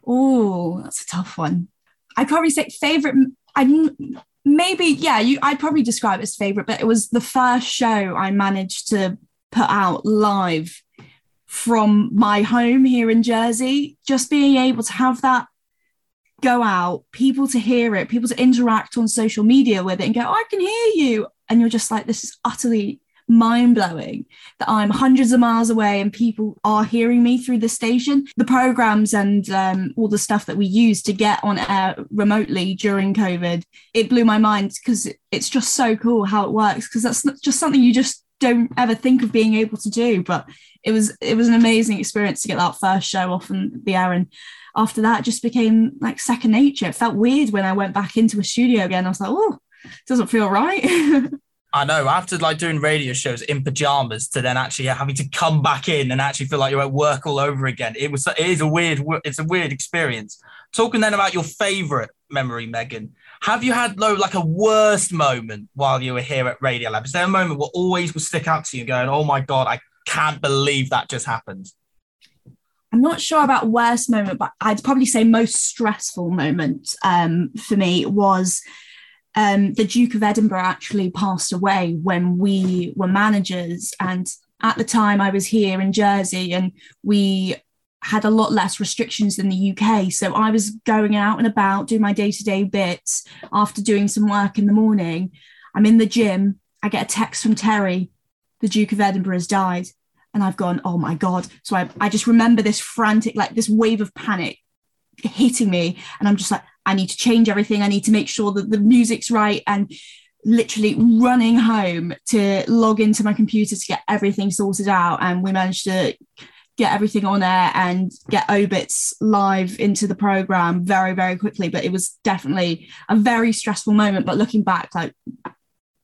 S9: Oh, that's a tough one. I'd probably say favourite. I maybe yeah. You, I'd probably describe it as favourite, but it was the first show I managed to put out live from my home here in Jersey. Just being able to have that go out, people to hear it, people to interact on social media with it and go, oh, I can hear you and you're just like this is utterly mind blowing that I'm hundreds of miles away and people are hearing me through the station. The programs and um, all the stuff that we use to get on air remotely during COVID, it blew my mind because it's just so cool how it works because that's just something you just don't ever think of being able to do. But it was it was an amazing experience to get that first show off in the air and after that just became like second nature. It felt weird when I went back into a studio again. I was like, oh, doesn't feel right.
S3: I know. After like doing radio shows in pajamas to then actually having to come back in and actually feel like you're at work all over again. It was. It is a weird. It's a weird experience. Talking then about your favorite memory, Megan. Have you had though like a worst moment while you were here at Radio Lab? Is there a moment what always will stick out to you, going, "Oh my god, I can't believe that just happened"?
S9: I'm not sure about worst moment, but I'd probably say most stressful moment um, for me was um, the Duke of Edinburgh actually passed away when we were managers. And at the time, I was here in Jersey and we had a lot less restrictions than the UK. So I was going out and about, doing my day to day bits after doing some work in the morning. I'm in the gym. I get a text from Terry, the Duke of Edinburgh has died. And I've gone, oh my God. So I, I just remember this frantic, like this wave of panic hitting me. And I'm just like, I need to change everything. I need to make sure that the music's right. And literally running home to log into my computer to get everything sorted out. And we managed to get everything on air and get obits live into the program very very quickly but it was definitely a very stressful moment but looking back like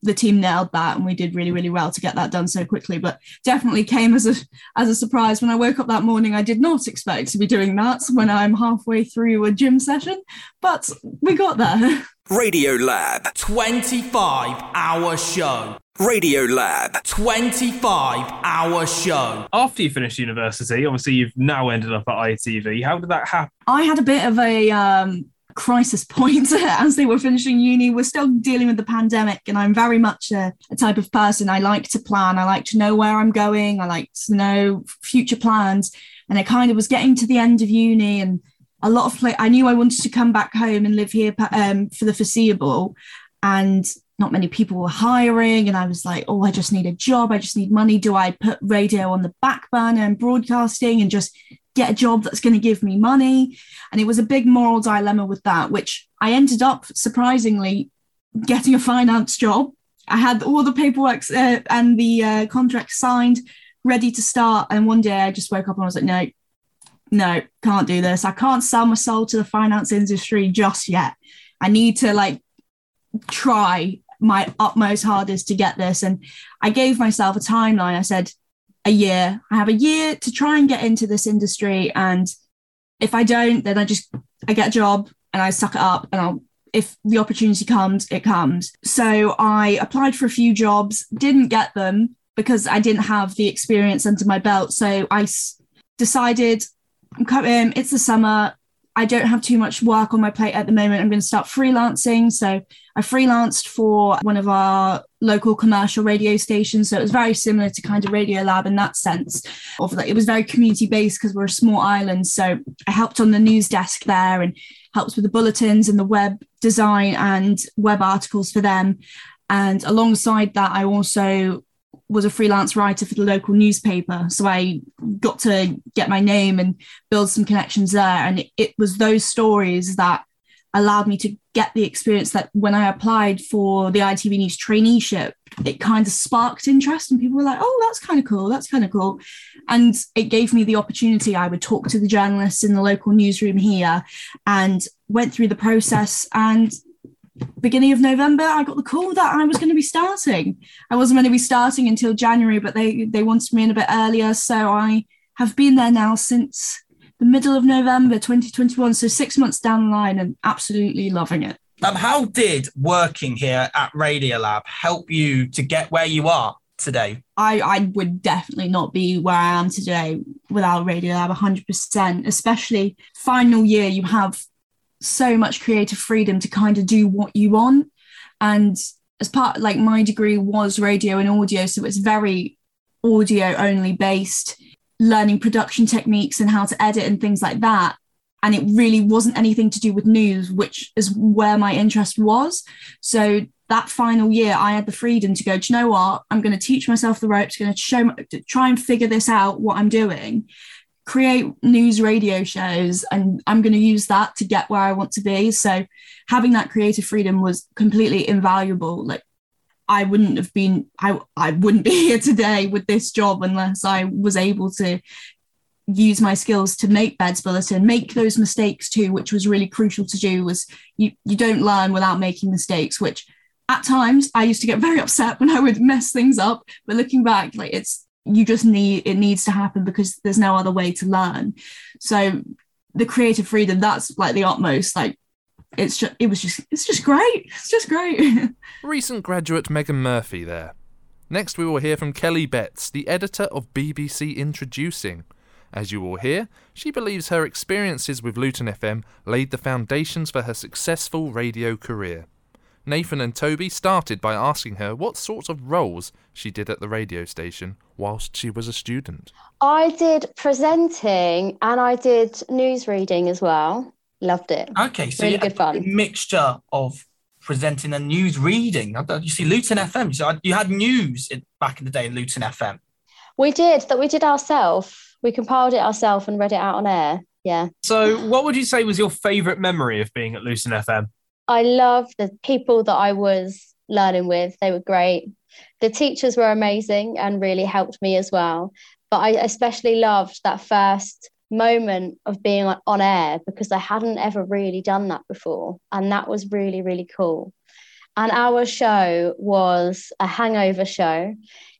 S9: the team nailed that and we did really really well to get that done so quickly but definitely came as a as a surprise when i woke up that morning i did not expect to be doing that when i'm halfway through a gym session but we got there
S10: radio lab
S11: 25 hour show
S10: Radio Lab.
S11: 25 hour show.
S4: After you finished university, obviously you've now ended up at ITV. How did that happen?
S9: I had a bit of a um, crisis point as they were finishing uni. We're still dealing with the pandemic, and I'm very much a, a, type of person. I like to plan, I like to know where I'm going, I like to know future plans. And it kind of was getting to the end of uni, and a lot of play. I knew I wanted to come back home and live here um, for the foreseeable. And not many people were hiring and i was like oh i just need a job i just need money do i put radio on the back burner and broadcasting and just get a job that's going to give me money. And it was a big moral dilemma with that which i ended up surprisingly getting a finance job. I had all the paperwork uh, and the uh, contract signed ready to start. And one day i just woke up and i was like no no can't do this. I can't sell my soul to the finance industry just yet. I need to like try my utmost hardest to get this. And I gave myself a timeline. I said, a year. I have a year to try and get into this industry. And if I don't, then I just I get a job and I suck it up and I'll if the opportunity comes, it comes. So I applied for a few jobs, didn't get them because I didn't have the experience under my belt. So I s- decided I'm coming, it's the summer. I don't have too much work on my plate at the moment. I'm going to start freelancing. So I freelanced for one of our local commercial radio station. So it was very similar to kind of Radio Lab in that sense. Of that, it was very community based because we're a small island. So I helped on the news desk there and helped with the bulletins and the web design and web articles for them. And alongside that, I also was a freelance writer for the local newspaper. So I got to get my name and build some connections there. And it, it, was those stories that allowed me to get the experience that when I applied for the ITV News traineeship, it kind of sparked interest and people were like, oh, that's kind of cool. That's kind of cool. And it gave me the opportunity. I would talk to the journalists in the local newsroom here and went through the process and beginning of November, I got the call that I was going to be starting. I wasn't going to be starting until January, but they they wanted me in a bit earlier, so I have been there now since the middle of November 2021, so six months down the line, and absolutely loving it.
S3: Um, how did working here at Radiolab help you to get where you are today?
S9: I, I would definitely not be where I am today without Radiolab 100%, especially final year. You have so much creative freedom to kind of do what you want. And as part, like my degree was radio and audio, so it's very audio only based, learning production techniques and how to edit and things like that. And it really wasn't anything to do with news, which is where my interest was. So that final year, I had the freedom to go, do you know what? I'm going to teach myself the ropes, going to show, try and figure this out, what I'm doing create news radio shows and I'm going to use that to get where I want to be. So having that creative freedom was completely invaluable. Like I wouldn't have been I I wouldn't be here today with this job unless I was able to use my skills to make beds bulletin make those mistakes too which was really crucial to do was you you don't learn without making mistakes which at times I used to get very upset when I would mess things up. But looking back like it's you just need it needs to happen because there's no other way to learn. So the creative freedom that's like the utmost like it's just it was just it's just great. It's just great.
S1: Recent graduate megan murphy there. Next we will hear from kelly betts the editor of bbc introducing. As you will hear she believes her experiences with luton fm laid the foundations for her successful radio career. Nathan and Toby started by asking her what sorts of roles she did at the radio station whilst she was a student.
S12: I did presenting and I did news reading as well. Loved it.
S3: Okay, so
S12: really
S3: you had
S12: good fun.
S3: a mixture of presenting and news reading. You see, Luton FM. So you had news in, back in the day in Luton FM.
S12: We did that. We did ourselves. We compiled it ourselves and read it out on air. Yeah.
S4: So, what would you say was your favourite memory of being at Luton FM?
S12: I love the people that I was learning with. They were great. The teachers were amazing and really helped me as well. But I especially loved that first moment of being on, air because I hadn't ever really done that before. And that was really, really cool. And our show was a hangover show.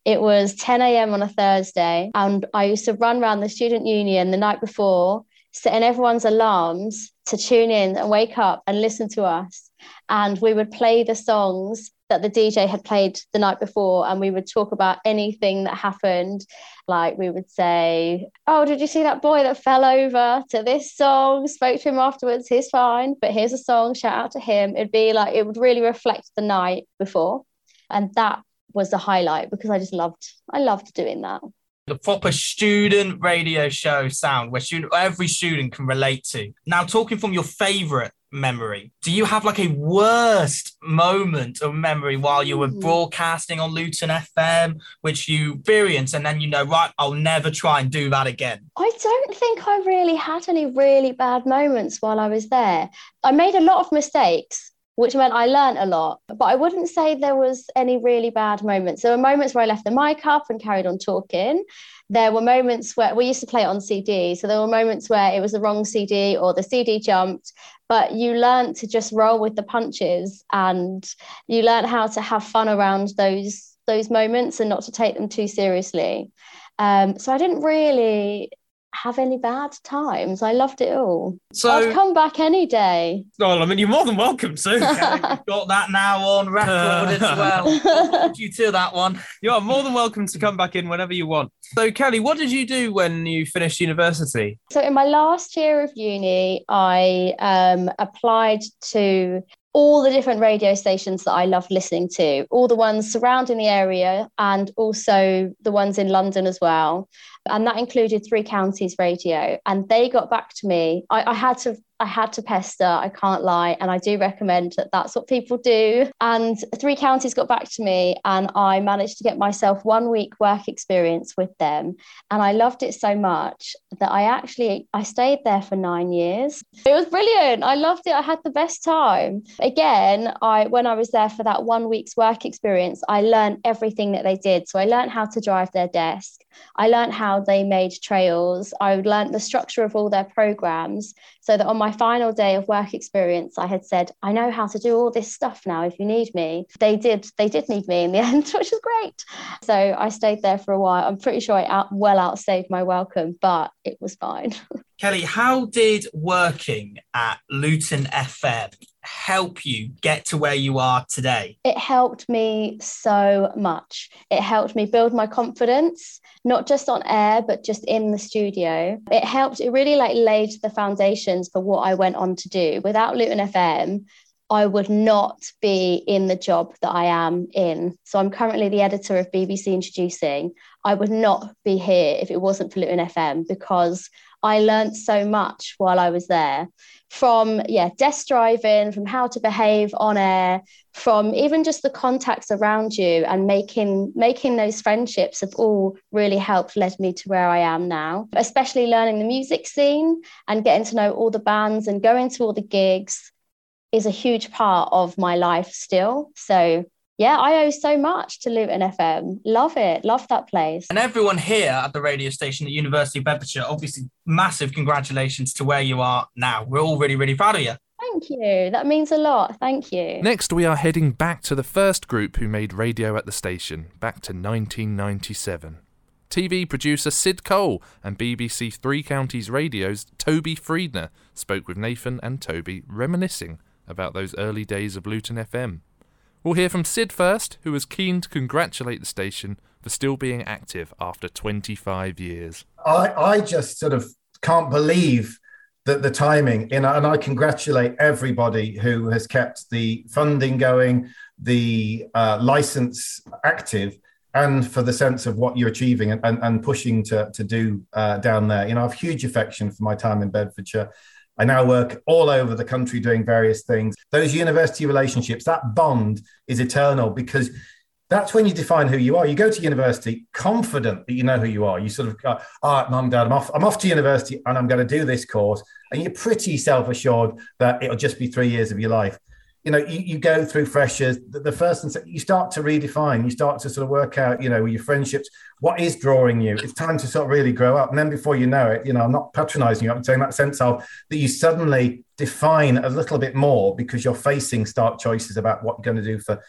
S12: It was 10 a.m. on a Thursday. And I used to run around the student union the night before, setting everyone's alarms to tune in and wake up and listen to us. And we would play the songs that the DJ had played the night before, and we would talk about anything that happened. Like we would say, Oh, did you see that boy that fell over to this song? Spoke to him afterwards, he's fine, but here's a song, shout out to him. It'd be like, it would really reflect the night before. And that was the highlight because I just loved, I loved doing that.
S3: The proper student radio show sound where student, every student can relate to. Now, talking from your favourite memory, do you have like a worst moment of memory while you were hmm. broadcasting on Luton FM, which you experienced, and then you know, right, I'll never try and do that again?
S12: I don't think I really had any really bad moments while I was there. I made a lot of mistakes, which meant I learned a lot, but I wouldn't say there was any really bad moments. There were moments where I left the mic up and carried on talking. There were moments where we used to play it on CD. So there were moments where it was the wrong CD or the CD jumped, but you learned to just roll with the punches and you learned how to have fun around those those moments and not to take them too seriously. Um, so I didn't really have any bad times. I loved it all.
S3: So-
S12: I'd come back any day.
S4: Well, I mean, you're more than welcome to.
S3: You've got that now on record as well. Hold you to that one.
S4: You are more than welcome to come back in whenever you want. So, Kelly, what did you do when you finished university?
S12: So in my last year of uni, I um, applied to all the different radio stations that I loved listening to, all the ones surrounding the area and also the ones in London as well. And that included Three Counties Radio. And they got back to me. I, I had to I had to pester, I can't lie. And I do recommend that that's what people do. And Three Counties got back to me, and I managed to get myself one week work experience with them. And I loved it so much that I actually I stayed there for nine years. It was brilliant. I loved it. I had the best time. Again, I when I was there for that one week's work experience, I learned everything that they did. So I learned how to drive their desk. I learned how they made trails. I learned the structure of all their programs so that on my final day of work experience, I had said, I know how to do all this stuff now if you need me. They did, they did need me in the end, which was great. So I stayed there for a while. I'm pretty sure I out, well outstayed my welcome, but it was fine.
S3: Kelly, how did working at Luton FM help you get to where you are today?
S12: it helped me so much. It helped me build my confidence, not just on air, but just in the studio. It helped, it really like laid the foundations for what I went on to do. Without Luton FM, I would not be in the job that I am in. So I'm currently the editor of BBC Introducing. I would not be here if it wasn't for Luton FM because I learned so much while I was there. From yeah desk driving from how to behave on air from even just the contacts around you and making making those friendships have all really helped led me to where I am now. Especially learning the music scene and getting to know all the bands and going to all the gigs is a huge part of my life still. So yeah I owe so much to Luton FM love it love that place
S3: And everyone here at the radio station at University of Bedfordshire, obviously, massive congratulations to where you are now. We're all really, really proud of you.
S12: thank you that means a lot thank you
S1: Next, we are heading back to the first group who made radio at the station, back to 1997. TV producer Sid Cole and BBC Three Counties Radio's Toby Friedner spoke with Nathan and Toby, reminiscing about those early days of Luton FM. We'll hear from Sid first, who was keen to congratulate the station for still being active after 25 years.
S13: I, I just sort of can't believe that the timing. You know, and I congratulate everybody who has kept the funding going, the uh, license active, and for the sense of what you're achieving and, and, and pushing to, to do uh, down there. You know, I have huge affection for my time in Bedfordshire. I now work all over the country doing various things. Those university relationships, that bond is eternal because that's when you define who you are. You go to university confident that you know who you are. You sort of go, all right, mum, dad, I'm off. I'm off to university and I'm going to do this course. And you're pretty self-assured that it'll just be three years of your life. You know, you, you go through freshers, the, the first and second, you start to redefine, you start to sort of work out, you know, your friendships, what is drawing you. It's time to sort of really grow up. And then before you know it, you know, I'm not patronizing you, I'm saying that sense of that you suddenly define a little bit more because you're facing stark choices about what you're going to do for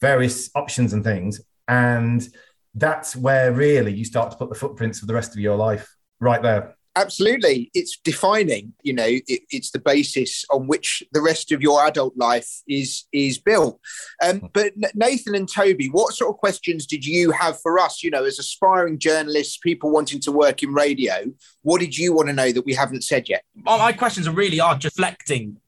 S13: various options and things. And that's where really you start to put the footprints of the rest of your life right there.
S14: Absolutely. It's defining, you know, it, it's the basis on which the rest of your adult life is is built. Um, but Nathan and Toby, what sort of questions did you have for us, you know, as aspiring journalists, people wanting to work in radio? What did you want to know that we haven't said yet?
S3: My questions are really are reflecting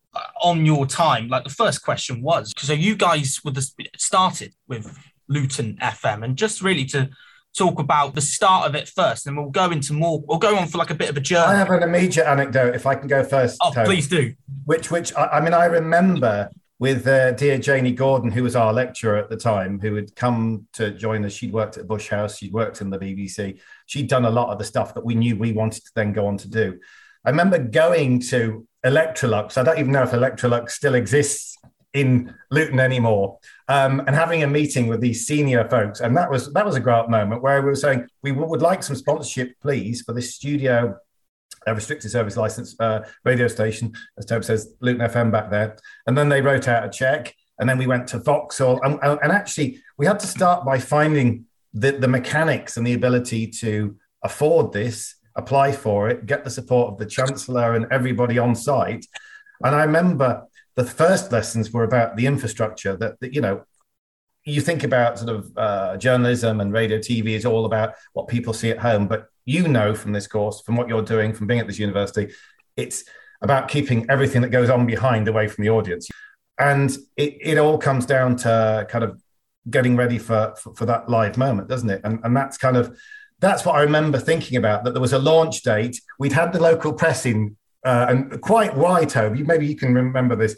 S3: on your time, like the first question was, so you guys were the, started with Luton FM, and just really to talk about the start of it first, and we'll go into more. We'll go on for like a bit of a journey. I
S13: have an immediate anecdote, if I can go first.
S3: Oh, Tony, please do.
S13: Which, which I, I mean, I remember with uh, dear Janie Gordon, who was our lecturer at the time, who had come to join us. She'd worked at Bush House, she'd worked in the BBC, she'd done a lot of the stuff that we knew we wanted to then go on to do. I remember going to Electrolux. I don't even know if Electrolux still exists in Luton anymore. Um, and having a meeting with these senior folks, and that was that was a great moment where we were saying we would like some sponsorship, please, for this studio a restricted service license uh, radio station, as Toby says, Luton FM back there. And then they wrote out a check, and then we went to Vauxhall, and, and actually we had to start by finding the, the mechanics and the ability to afford this apply for it, get the support of the chancellor and everybody on site. And I remember the first lessons were about the infrastructure that, that you know, you think about sort of uh, journalism and radio TV is all about what people see at home, but you know from this course, from what you're doing, from being at this university, it's about keeping everything that goes on behind away from the audience. And it, it all comes down to kind of getting ready for, for, for that live moment, doesn't it? And, and that's kind of that's what I remember thinking about. That there was a launch date. We'd had the local press in, uh, and quite why, Toby? Maybe you can remember this.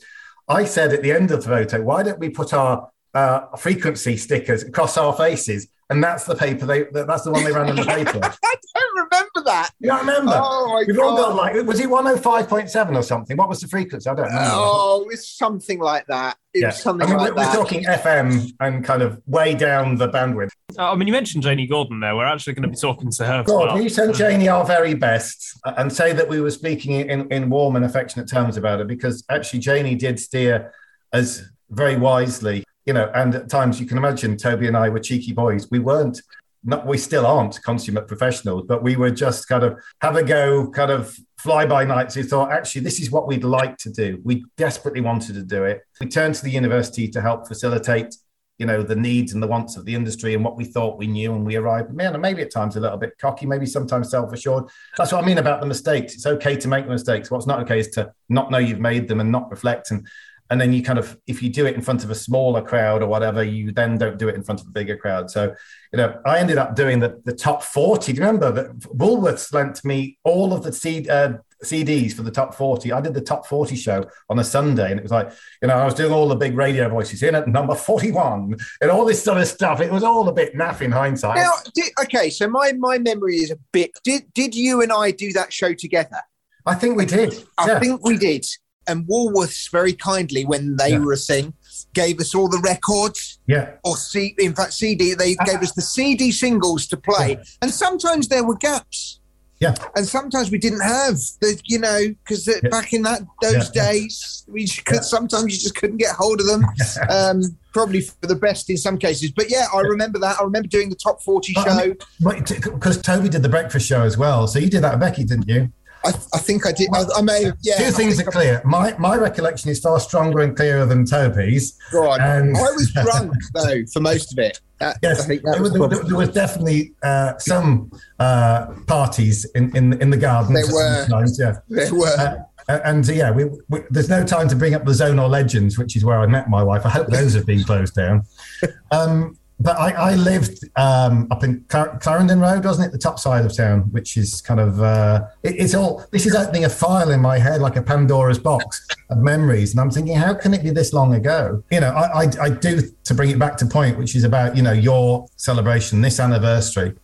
S13: I said at the end of the photo, why don't we put our uh, frequency stickers across our faces? And that's the paper. They that's the one they ran in the paper.
S14: I don't remember that.
S13: You don't remember?
S14: Oh my
S13: We've
S14: God.
S13: all got like was it one hundred five point seven or something? What was the frequency? I don't know.
S14: Oh, it's something like that. It
S13: yeah.
S14: was something
S13: I mean,
S14: like
S13: we're,
S14: that.
S13: we're talking FM and kind of way down the bandwidth.
S4: Uh, I mean, you mentioned Janie Gordon there. We're actually going to be talking to her.
S13: God,
S4: well.
S13: will you send Janie our very best and say that we were speaking in, in warm and affectionate terms about her? Because actually, Janie did steer us very wisely, you know. And at times, you can imagine Toby and I were cheeky boys. We weren't, not we still aren't consummate professionals, but we were just kind of have a go, kind of fly by nights. We thought, actually, this is what we'd like to do. We desperately wanted to do it. We turned to the university to help facilitate you know the needs and the wants of the industry and what we thought we knew and we arrived man maybe at times a little bit cocky maybe sometimes self-assured that's what i mean about the mistakes it's okay to make mistakes what's not okay is to not know you've made them and not reflect and and then you kind of if you do it in front of a smaller crowd or whatever you then don't do it in front of a bigger crowd so you know i ended up doing the, the top 40 do you remember that woolworths lent me all of the uh, CDs for the top 40. I did the top 40 show on a Sunday, and it was like, you know, I was doing all the big radio voices in at number 41 and all this sort of stuff. It was all a bit naff in hindsight.
S14: Now, did, okay, so my my memory is a bit. Did did you and I do that show together?
S13: I think we did.
S14: I
S13: Yeah.
S14: think we did. And Woolworths very kindly, when they were a thing, gave us all the records.
S13: Yeah.
S14: Or C, in fact, CD. They gave us the CD singles to play, and sometimes there were gaps.
S13: Yeah.
S14: And sometimes we didn't have the, you know, because back in that those
S13: Yeah, yeah.
S14: days, we could, sometimes you just couldn't get hold of them. um, probably for the best in some cases. But yeah, I remember that. I remember doing the top forty show.
S13: Because Toby did the breakfast show as well. So you did that with Becky, didn't you?
S14: I, I think I did. I, I may have, yeah.
S13: Two things are clear. My my recollection is far stronger and clearer than Toby's.
S14: Go on.
S13: And-
S14: I was drunk though for most of it. That,
S13: Yes, there
S14: was
S13: there, there was definitely uh, some uh, parties in, in in the garden.
S14: There were.
S13: Sometimes, yeah.
S14: There were.
S13: Uh, and uh, yeah, we, we, there's no time to bring up the zone or Legends, which is where I met my wife. I hope those have been closed down. Um, but I, I lived um, up in Clar- Clarendon Road, wasn't it? The top side of town, which is kind of uh, it, it's all. This is opening a file in my head like a Pandora's box of memories, and I'm thinking, how can it be this long ago? You know, I, I, I do to bring it back to point, which is about you know your celebration, this anniversary.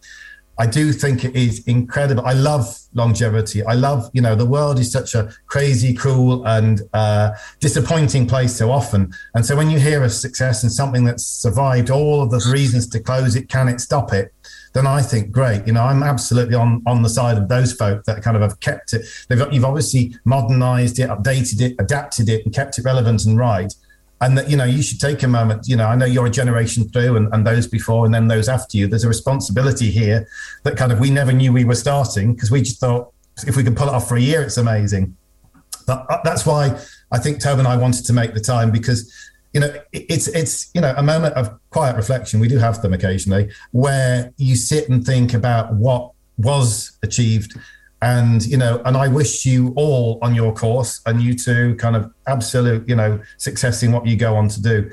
S13: I do think it is incredible. I love longevity. I love, you know, the world is such a crazy, cruel, and uh, disappointing place so often. And so when you hear a success and something that's survived all of the reasons to close it, can it stop it? Then I think great. You know, I'm absolutely on on the side of those folk that kind of have kept it. They've you've obviously modernized it, updated it, adapted it, and kept it relevant and right and that you know you should take a moment you know i know you're a generation through and, and those before and then those after you. There's a responsibility here that kind of we never knew we were starting because we just thought if we can pull it off for a year it's amazing. But uh, that's why i think Toby and i wanted to make the time because you know it's it's you know a moment of quiet reflection. We do have them occasionally where you sit and think about what was achieved and you know and i wish you all on your course and you two kind of absolute you know success in what you go on to do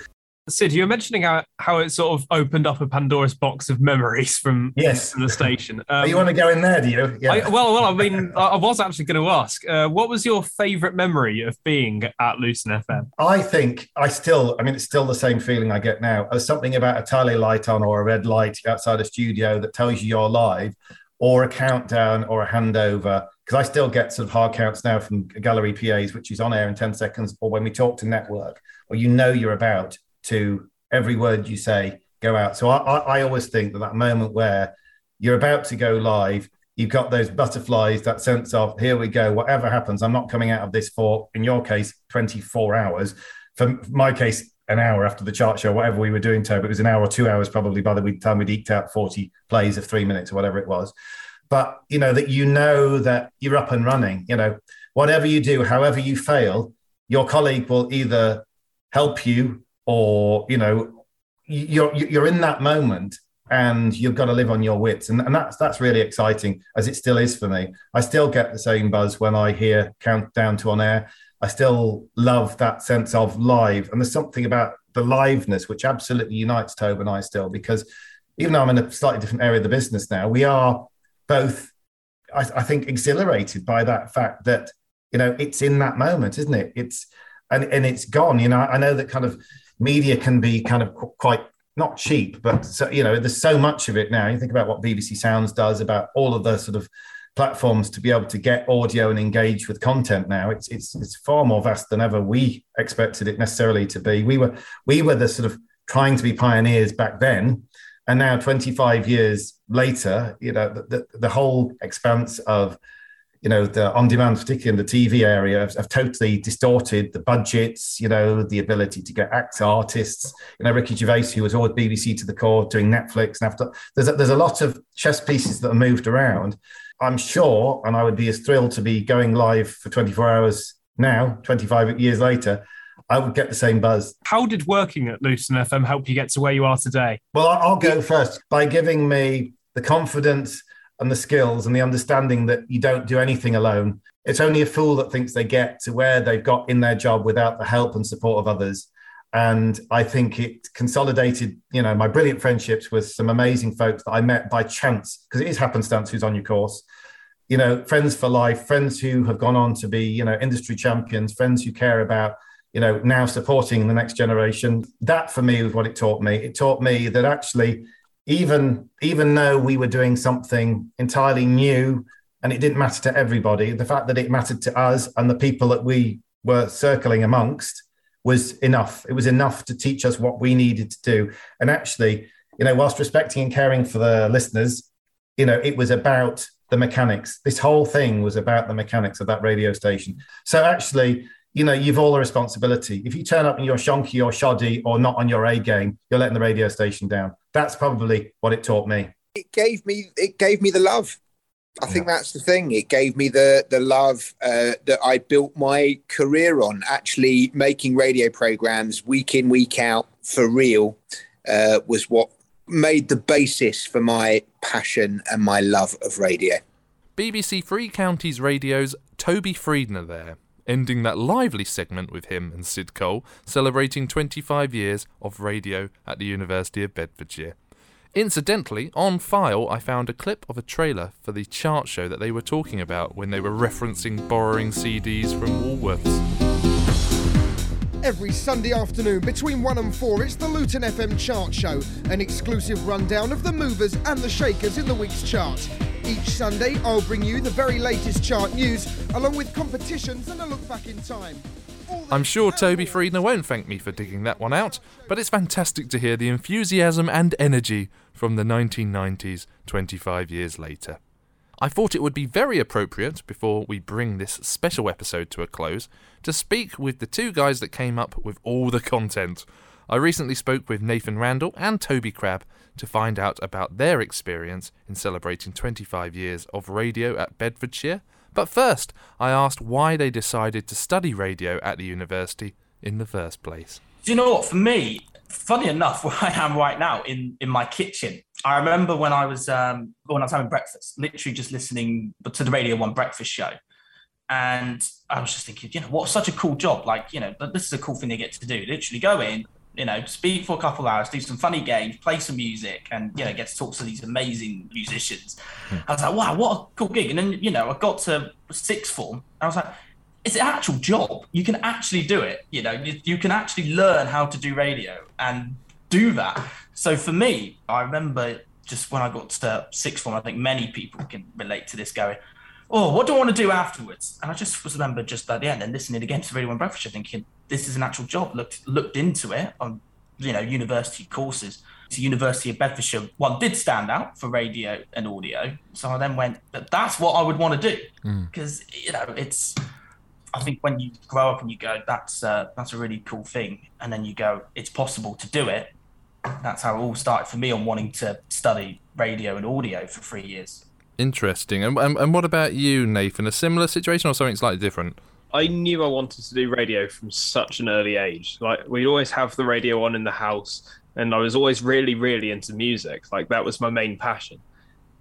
S4: Sid, you were mentioning how, how it sort of opened up a Pandora's box of memories from,
S13: yes.
S4: from the station.
S13: Um, you want to go in there, do you?
S4: Yeah. I, well, well, I mean, I was actually going to ask, uh, what was your favourite memory of being at Luton FM?
S13: I think I still, I mean, it's still the same feeling I get now. There's something about a tally light on or a red light outside a studio that tells you you're live or a countdown or a handover because I still get sort of hard counts now from gallery PAs, which is on air in 10 seconds, or when we talk to network, or you know you're about to every word you say go out. So I, I, I always think that that moment where you're about to go live, you've got those butterflies, that sense of here we go, whatever happens, I'm not coming out of this for, in your case, 24 hours. For my case, an hour after the chart show, whatever we were doing, Toby. It was an hour or two hours probably by the time we'd eked out 40 plays of three minutes or whatever it was. But, you know, that you know that you're up and running, you know, whatever you do, however you fail, your colleague will either help you or, you know, you're, you're in that moment and you've got to live on your wits. And, and that's, that's really exciting as it still is for me. I still get the same buzz when I hear countdown to on air I still love that sense of live. And there's something about the liveness which absolutely unites Toby and I still, because even though I'm in a slightly different area of the business now, we are both, I, I think, exhilarated by that fact that, you know, it's in that moment, isn't it? It's, and, and it's gone. You know, I know that kind of media can be kind of quite not cheap, but so, you know, there's so much of it now. You think about what BBC Sounds does about all of the sort of platforms to be able to get audio and engage with content now it's it's it's far more vast than ever we expected it necessarily to be. We were we were the sort of trying to be pioneers back then and now 25 years later you know the, the, the whole expanse of you know the on demand particularly in the tv area have, have, totally distorted the budgets you know the ability to get act artists. You know ricky gervais who was always bbc to the core doing netflix and after there's a, there's a lot of chess pieces that are moved around I'm sure, and I would be as thrilled to be going live for 24 hours now, 25 years later, I would get the same buzz.
S4: How did working at Luton FM help you get to where you are today?
S13: Well, I'll go first by giving me the confidence and the skills and the understanding that you don't do anything alone. It's only a fool that thinks they get to where they've got in their job without the help and support of others. And I think it consolidated, you know, my brilliant friendships with some amazing folks that I met by chance, because it is happenstance who's on your course. You know, friends for life, friends who have gone on to be, you know, industry champions, friends who care about, you know, now supporting the next generation. That for me was what it taught me. It taught me that actually, even even though we were doing something entirely new and it didn't matter to everybody, the fact that it mattered to us and the people that we were circling amongst was enough. It was enough to teach us what we needed to do. And actually, you know, whilst respecting and caring for the listeners, you know, it was about the mechanics. This whole thing was about the mechanics of that radio station. So actually, you know, you've all a responsibility. If you turn up and you're shonky or shoddy or not on your A game, you're letting the radio station down. That's probably what it taught me.
S14: It gave me it gave me the love. I think that's the thing. It gave me the the love uh, that I built my career on. Actually, making radio programs week in week out for real uh, was what made the basis for my passion and my love of radio.
S1: BBC Three Counties Radio's Toby Friedner there. ending that lively segment with him and Sid Cole celebrating 25 years of radio at the University of Bedfordshire. Incidentally, on file, I found a clip of a trailer for the chart show that they were talking about when they were referencing borrowing CDs from Woolworths.
S15: Every Sunday afternoon between 1 and 4, it's the Luton FM Chart Show, an exclusive rundown of the movers and the shakers in the week's chart. Each Sunday, I'll bring you the very latest chart news, along with competitions and a look back in time.
S1: I'm sure Toby Friedner won't thank me for digging that one out, but it's fantastic to hear the enthusiasm and energy from the 1990s 25 years later. I thought it would be very appropriate, before we bring this special episode to a close, to speak with the two guys that came up with all the content. I recently spoke with Nathan Randall and Toby Crabb to find out about their experience in celebrating 25 years of radio at Bedfordshire. But first, I asked why they decided to study radio at the university in the first place.
S3: Do you know what? For me, funny enough, where I am right now in in my kitchen, I remember when I was um, when I was having breakfast, literally just listening to the Radio One breakfast show, and I was just thinking, you know, what such a cool job! Like, you know, this is a cool thing they get to do. Literally go in, you know, speak for a couple hours, do some funny games, play some music, and you know, get to talk to these amazing musicians. I was like, wow, what a cool gig! And then you know, I got to sixth form, I was like it's an actual job. You can actually do it. You know, you, you can actually learn how to do radio and do that. So for me, I remember just when I got to sixth form, I think many people can relate to this going, oh, what do I want to do afterwards? And I just was remember just at the end and listening again to Radio One Breakfast, thinking, this is an actual job. Looked looked into it on, you know, university courses. The University of Bedfordshire one did stand out for radio and audio. So I then went, but that's what I would want to do. Mm. Because, you know, it's I think when you grow up and you go, that's uh, that's a really cool thing, and then you go, it's possible to do it. That's how it all started for me on wanting to study radio and audio for three years.
S1: Interesting. And, and, and what about you, Nathan? A similar situation or something slightly different?
S4: I knew I wanted to do radio from such an early age. Like we'd always have the radio on in the house, and I was always really, really into music. Like that was my main passion,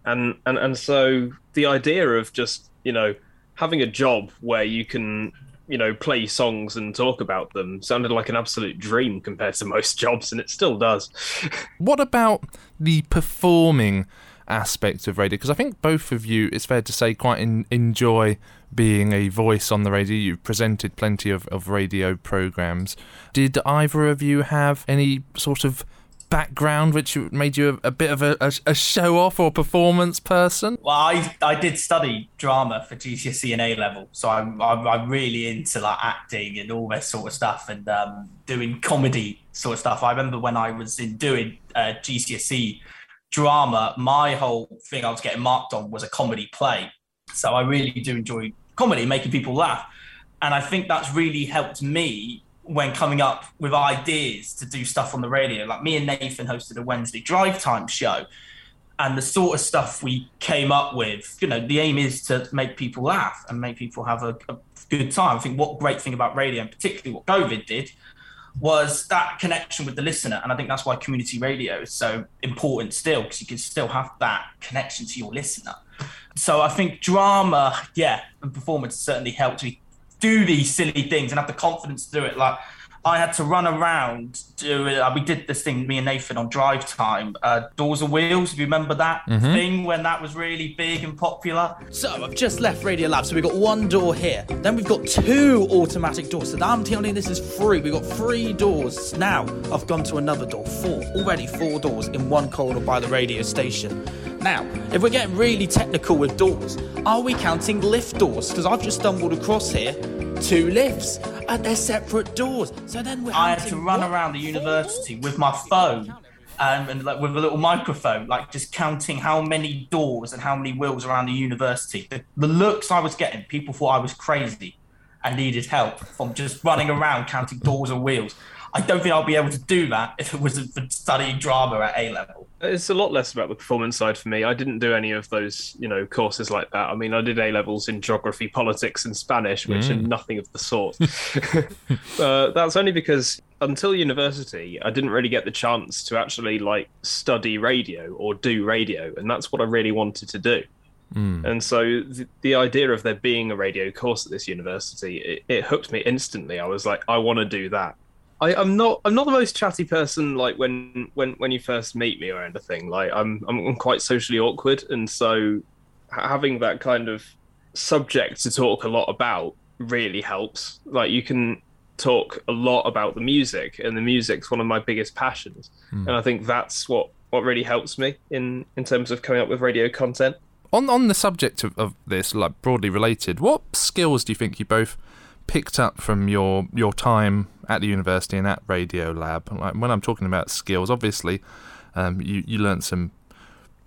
S4: and and and so the idea of just you know having a job where you can you know play songs and talk about them sounded like an absolute dream compared to most jobs and it still does.
S1: What about the performing aspect of radio? Because i think both of you it's fair to say quite in, enjoy being a voice on the radio. You've presented plenty of, of radio programs. Did either of you have any sort of background which made you a, a bit of a, a, show off or performance person?
S3: Well, I, I did study drama for GCSE and A level, so I'm, I'm, I'm really into like acting and all this sort of stuff and um, doing comedy sort of stuff. I remember when I was in doing uh, GCSE drama, my whole thing I was getting marked on was a comedy play. So I really do enjoy comedy, making people laugh. And I think that's really helped me when coming up with ideas to do stuff on the radio. Like me and Nathan hosted a Wednesday drive time show. And the sort of stuff we came up with, you know, the aim is to make people laugh and make people have a, a good time. I think what great thing about radio, and particularly what COVID did, was that connection with the listener. And I think that's why community radio is so important still, because you can still have that connection to your listener. So I think drama, yeah, and performance certainly helped me do these silly things and have the confidence to do it. Like I had to run around. Do uh, we did this thing, me and Nathan on drive time, uh, doors and wheels. If you remember that
S11: Mhm.
S3: thing when that was really big and popular.
S11: So I've just left Radio Lab, so we've got one door here. Then we've got two automatic doors. So I'm telling you, this is free. We've got three doors. Now I've gone to another door. Four. Already four doors in one corridor by the radio station. Now, if we're getting really technical with doors, are we counting lift doors? Because I've just stumbled across here two lifts and they're separate doors. So then we're
S3: I had to run around the university with my phone um, and like with a little microphone, like just counting how many doors and how many wheels around the university. The, the looks I was getting, people thought I was crazy and needed help from just running around counting doors and wheels. I don't think I'll be able to do that if it wasn't for studying drama at A level.
S4: It's a lot less about the performance side for me. I didn't do any of those, you know, courses like that. I mean, I did A levels in geography, politics, and Spanish, which are
S1: Mm.
S4: nothing of the sort. uh, that's only because until university, I didn't really get the chance to actually like study radio or do radio, and that's what I really wanted to do.
S1: Mm.
S4: And so the, the, idea of there being a radio course at this university, it, it hooked me instantly. I was like, I want to do that. I, am not I'm not the most chatty person like when when when you first meet me or anything. Like I'm I'm quite socially awkward, and so having that kind of subject to talk a lot about really helps. Like you can talk a lot about the music, and the music's one of my biggest passions, mm. and I think that's what what really helps me in in terms of coming up with radio content.
S1: On on the subject of, of this, like broadly related, what skills do you think you both picked up from your your time at the university and at Radio Lab? Like when I'm talking about skills, obviously, um, you you learned some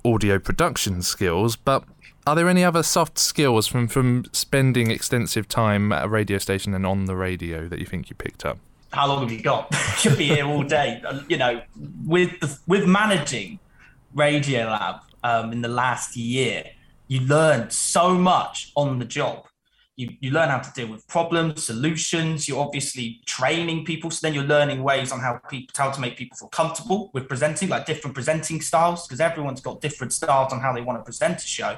S1: audio production skills, but are there any other soft skills from, from spending extensive time at a radio station and on the radio that you think you picked up?
S3: How long have you got? You'll be here all day. You know, with the, with managing Radio Lab um, in the last year, you learn so much on the job. You, you learn how to deal with problems, solutions. You're obviously training people. So then you're learning ways on how people how to make people feel comfortable with presenting, like different presenting styles, because everyone's got different styles on how they want to present a show.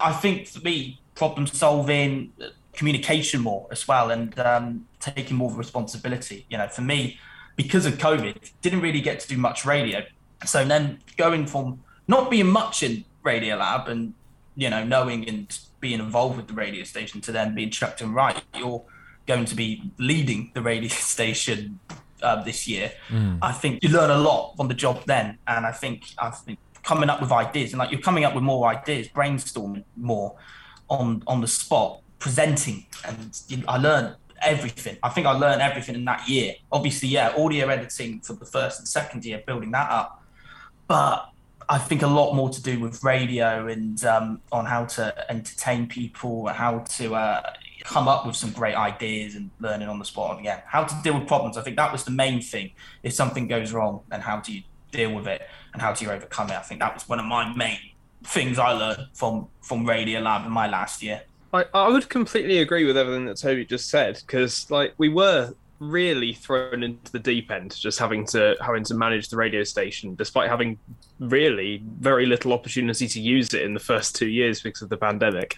S3: I think for me, problem solving, communication more as well, and um, taking more responsibility. You know, for me, because of COVID, didn't really get to do much radio. So then going from not being much in Radio Lab and you know knowing and being involved with the radio station to then being chucked in right, you're going to be leading the radio station uh, this year. Mm. I think you learn a lot on the job then, and I think I think coming up with ideas and like you're coming up with more ideas, brainstorming more on on the spot, presenting, and you know, I learned everything. I think I learned everything in that year. Obviously, yeah, audio editing for the first and second year, building that up, but I think a lot more to do with radio and um, on how to entertain people, how to uh, come up with some great ideas and learning on the spot And again, how to deal with problems. I think that was the main thing. If something goes wrong, and how do you deal with it and how do you overcome it? I think that was one of my main things I learned from from Radio Lab in my last year.
S4: I, I would completely agree with everything that Toby just said because like we were really thrown into the deep end just having to having to manage the radio station despite having really very little opportunity to use it in the first two years because of the pandemic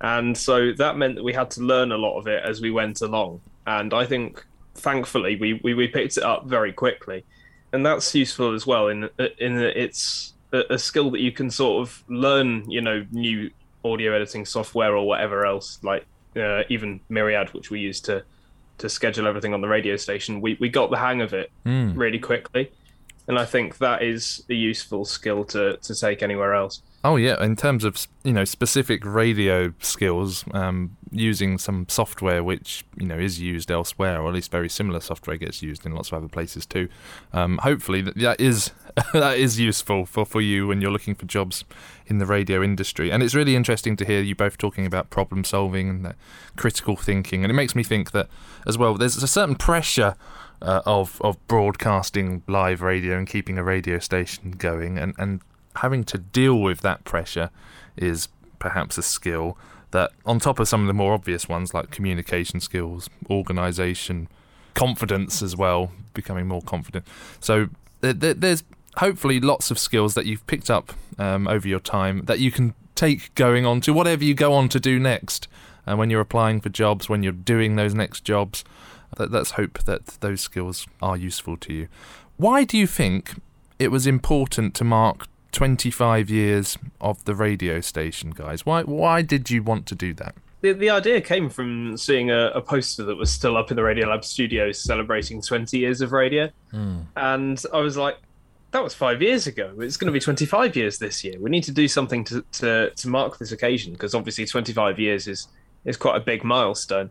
S4: and so that meant that we had to learn a lot of it as we went along and i think thankfully we we, we picked it up very quickly and that's useful as well in in that it's a, a skill that you can sort of learn. You know, new audio editing software or whatever else, like uh, even Myriad, which we use to to schedule everything on the radio station. We we got the hang of it
S1: mm.
S4: really quickly, and I think that is a useful skill to to take anywhere else.
S1: Oh yeah, in terms of you know specific radio skills, um, using some software which you know is used elsewhere, or at least very similar software gets used in lots of other places too. Um, hopefully that, that is that is useful for, for you when you're looking for jobs in the radio industry. And it's really interesting to hear you both talking about problem solving and critical thinking. And it makes me think that as well, there's a certain pressure. Uh, of of broadcasting live radio and keeping a radio station going, and, and having to deal with that pressure is perhaps a skill that, on top of some of the more obvious ones like communication skills, organization, confidence as well, becoming more confident. So there's hopefully lots of skills that you've picked up um, over your time that you can take going on to whatever you go on to do next. And when you're applying for jobs, when you're doing those next jobs, let's hope that those skills are useful to you. Why do you think it was important to mark 25 years of the radio station, guys. Why why did you want to do that?
S4: The, the idea came from seeing a, a poster that was still up in the Radio Lab studios celebrating 20 years of radio.
S1: Mm.
S4: And I was like, that was five years ago. It's going to be 25 years this year. We need to do something to, to, to mark this occasion because obviously 25 years is, is quite a big milestone.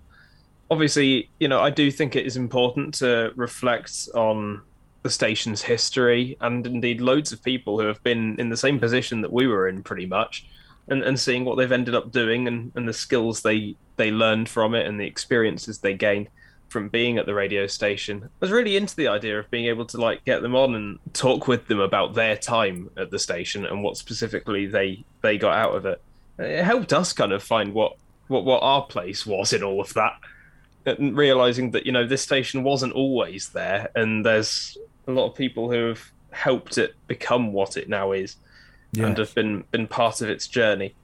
S4: Obviously, you know, I do think it is important to reflect on the station's history and indeed loads of people who have been in the same position that we were in pretty much and, and seeing what they've ended up doing and, and the skills they they learned from it and the experiences they gained from being at the radio station. I was really into the idea of being able to like get them on and talk with them about their time at the station and what specifically they they got out of it. It helped us kind of find what what what our place was in all of that. And realizing that you know this station wasn't always there and there's a lot of people who have helped it become what it now is yes. and have been been part of its journey.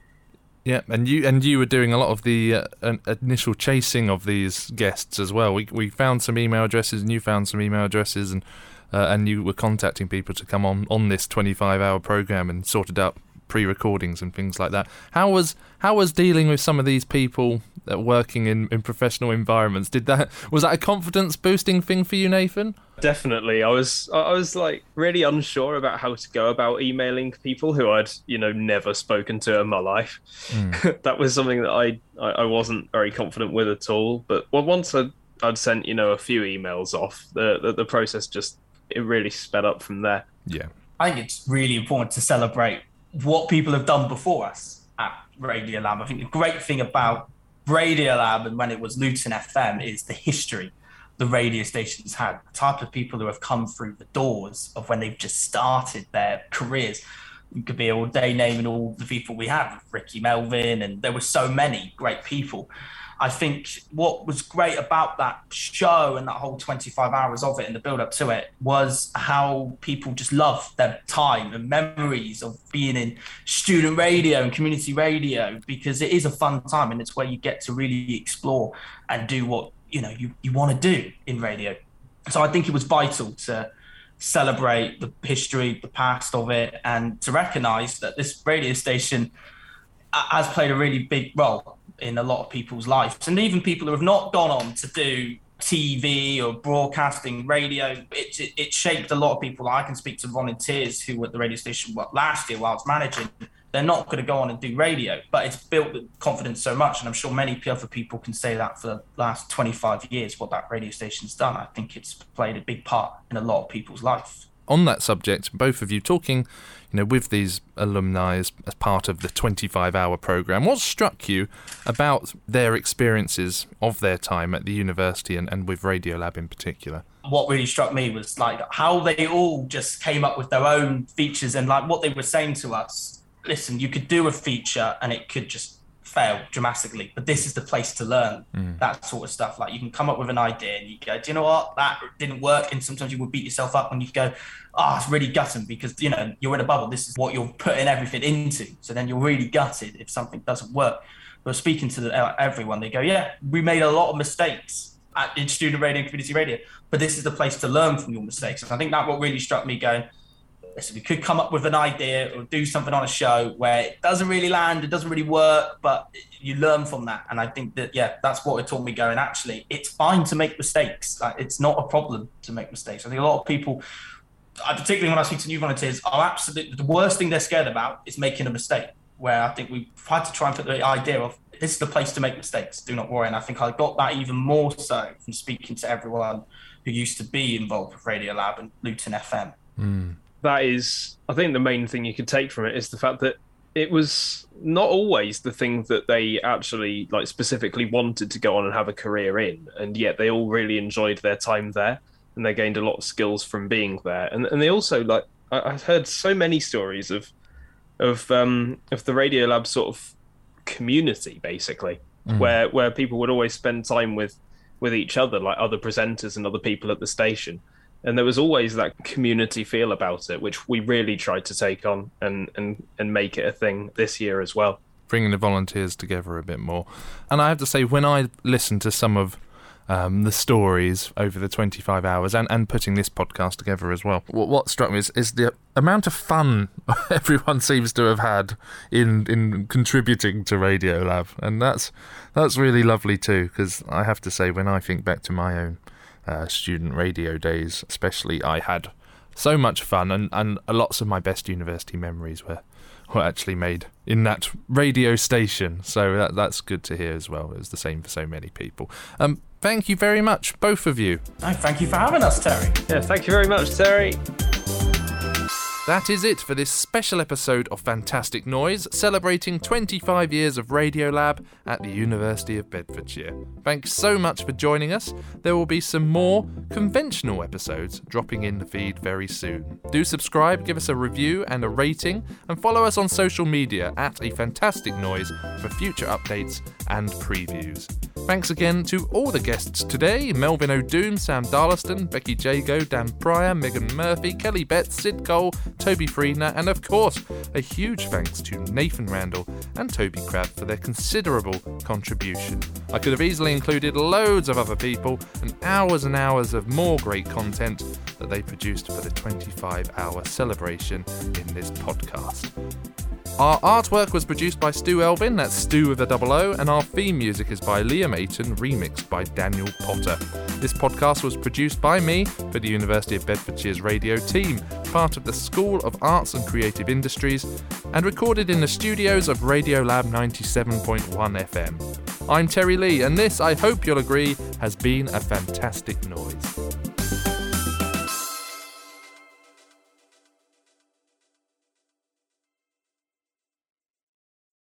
S1: Yeah, and you and you were doing a lot of the uh, initial chasing of these guests as well. We we found some email addresses, and you found some email addresses, and uh, and you were contacting people to come on on this 25 hour program and sorted out pre-recordings and things like that. How was how was dealing with some of these people that working in, in professional environments? Did that was that a confidence boosting thing for you, Nathan?
S4: Definitely. I was I was like really unsure about how to go about emailing people who I'd you know never spoken to in my life. Mm. that was something that I, I wasn't very confident with at all. But once I'd, I'd sent you know a few emails off, the, the the process just it really sped up from there.
S1: Yeah.
S3: I think it's really important to celebrate what people have done before us at Radiolab. I think the great thing about Radiolab and when it was Luton FM is the history the radio stations had, the type of people who have come through the doors of when they've just started their careers. We could be all day naming all the people we have, Rickie Melvin, and there were so many great people. I think what was great about that show and that whole 25 hours of it and the build up to it was how people just love their time and memories of being in student radio and community radio because it is a fun time and it's where you get to really explore and do what you know you, you want to do in radio. So I think it was vital to celebrate the history, the past of it, and to recognize that this radio station has played a really big role in a lot of people's lives, and even people who have not gone on to do TV or broadcasting, radio. It, it, it, shaped a lot of people. I can speak to volunteers who were at the radio station last year while I was managing. They're not going to go on and do radio, but it's built confidence so much. And I'm sure many other people can say that for the last 25 years, what that radio station's done. I think it's played a big part in a lot of people's life
S1: on that subject, both of you talking, you know, with these alumni as, as part of the 25-hour program. What struck you about their experiences of their time at the university and, and with Radiolab in particular?
S3: What really struck me was like how they all just came up with their own features and like what they were saying to us. Listen, you could do a feature and it could just fail dramatically, but this is the place to learn mm. that sort of stuff. Like you can come up with an idea and you go, do you know what? That didn't work. And sometimes you would beat yourself up when you go, oh, it's really gutting because, you know, you're in a bubble. This is what you're putting everything into. So then you're really gutted if something doesn't work. But speaking to the, uh, everyone, they go, yeah, we made a lot of mistakes at, in student radio and community radio, but this is the place to learn from your mistakes. And I think that what really struck me going, listen, we could come up with an idea or do something on a show where it doesn't really land, it doesn't really work, but you learn from that. And I think that, yeah, that's what it taught me going, actually, it's fine to make mistakes. Like, it's not a problem to make mistakes. I think a lot of people, particularly when I speak to new volunteers, are absolutely the worst thing they're scared about is making a mistake. Where I think we've had to try and put the idea of this is the place to make mistakes. Do not worry. And I think I got that even more so from speaking to everyone who used to be involved with Radio Lab and Luton FM.
S1: Mm
S4: that is, I think, the main thing you could take from it is the fact that it was not always the thing that they actually like specifically wanted to go on and have a career in, and yet they all really enjoyed their time there, and they gained a lot of skills from being there, and and they also like I, have heard so many stories of of um of the Radio Lab sort of community basically, mm. where where people would always spend time with with each other, like other presenters and other people at the station and there was always that community feel about it, which we really tried to take on and and and make it a thing this year as well.
S1: Bringing the volunteers together a bit more, and I have to say, when I listened to some of um, the stories over the 25 hours and, and putting this podcast together as well. What, what struck me is, is the amount of fun everyone seems to have had in in contributing to Radiolab, and that's that's really lovely too. Because I have to say, when I think back to my own uh, student radio days, especially, I had so much fun, and, and lots of my best university memories were were actually made in that radio station. So that that's good to hear as well. It was the same for so many people. Um, thank you very much, both of you.
S3: Thank you for having us, Terry.
S4: Yeah, thank you very much, Terry.
S1: That is it for this special episode of Fantastic Noise, celebrating 25 years of Radiolab at the University of Bedfordshire. Thanks so much for joining us. There will be some more conventional episodes dropping in the feed very soon. Do subscribe, give us a review and a rating, and follow us on social media at A Fantastic Noise for future updates and previews. Thanks again to all the guests today Melvin Odoom, Sam Darlaston, Becky Jago, Dan Pryor, Megan Murphy, Kelly Betts, Sid Cole, Toby Friedner, and of course, a huge thanks to Nathan Randall and Toby Crab for their considerable contribution. I could have easily included loads of other people and hours and hours of more great content that they produced for the 25 hour celebration in this podcast. Our artwork was produced by Stu Elvin, that's Stu with a double O, and our theme music is by Liam Aiton, remixed by Daniel Potter. This podcast was produced by me for the University of Bedfordshire's radio team, part of the School of Arts and Creative Industries, and recorded in the studios of Radiolab 97.1 FM. I'm Terry Lee, and this, I hope you'll agree, has been a fantastic noise.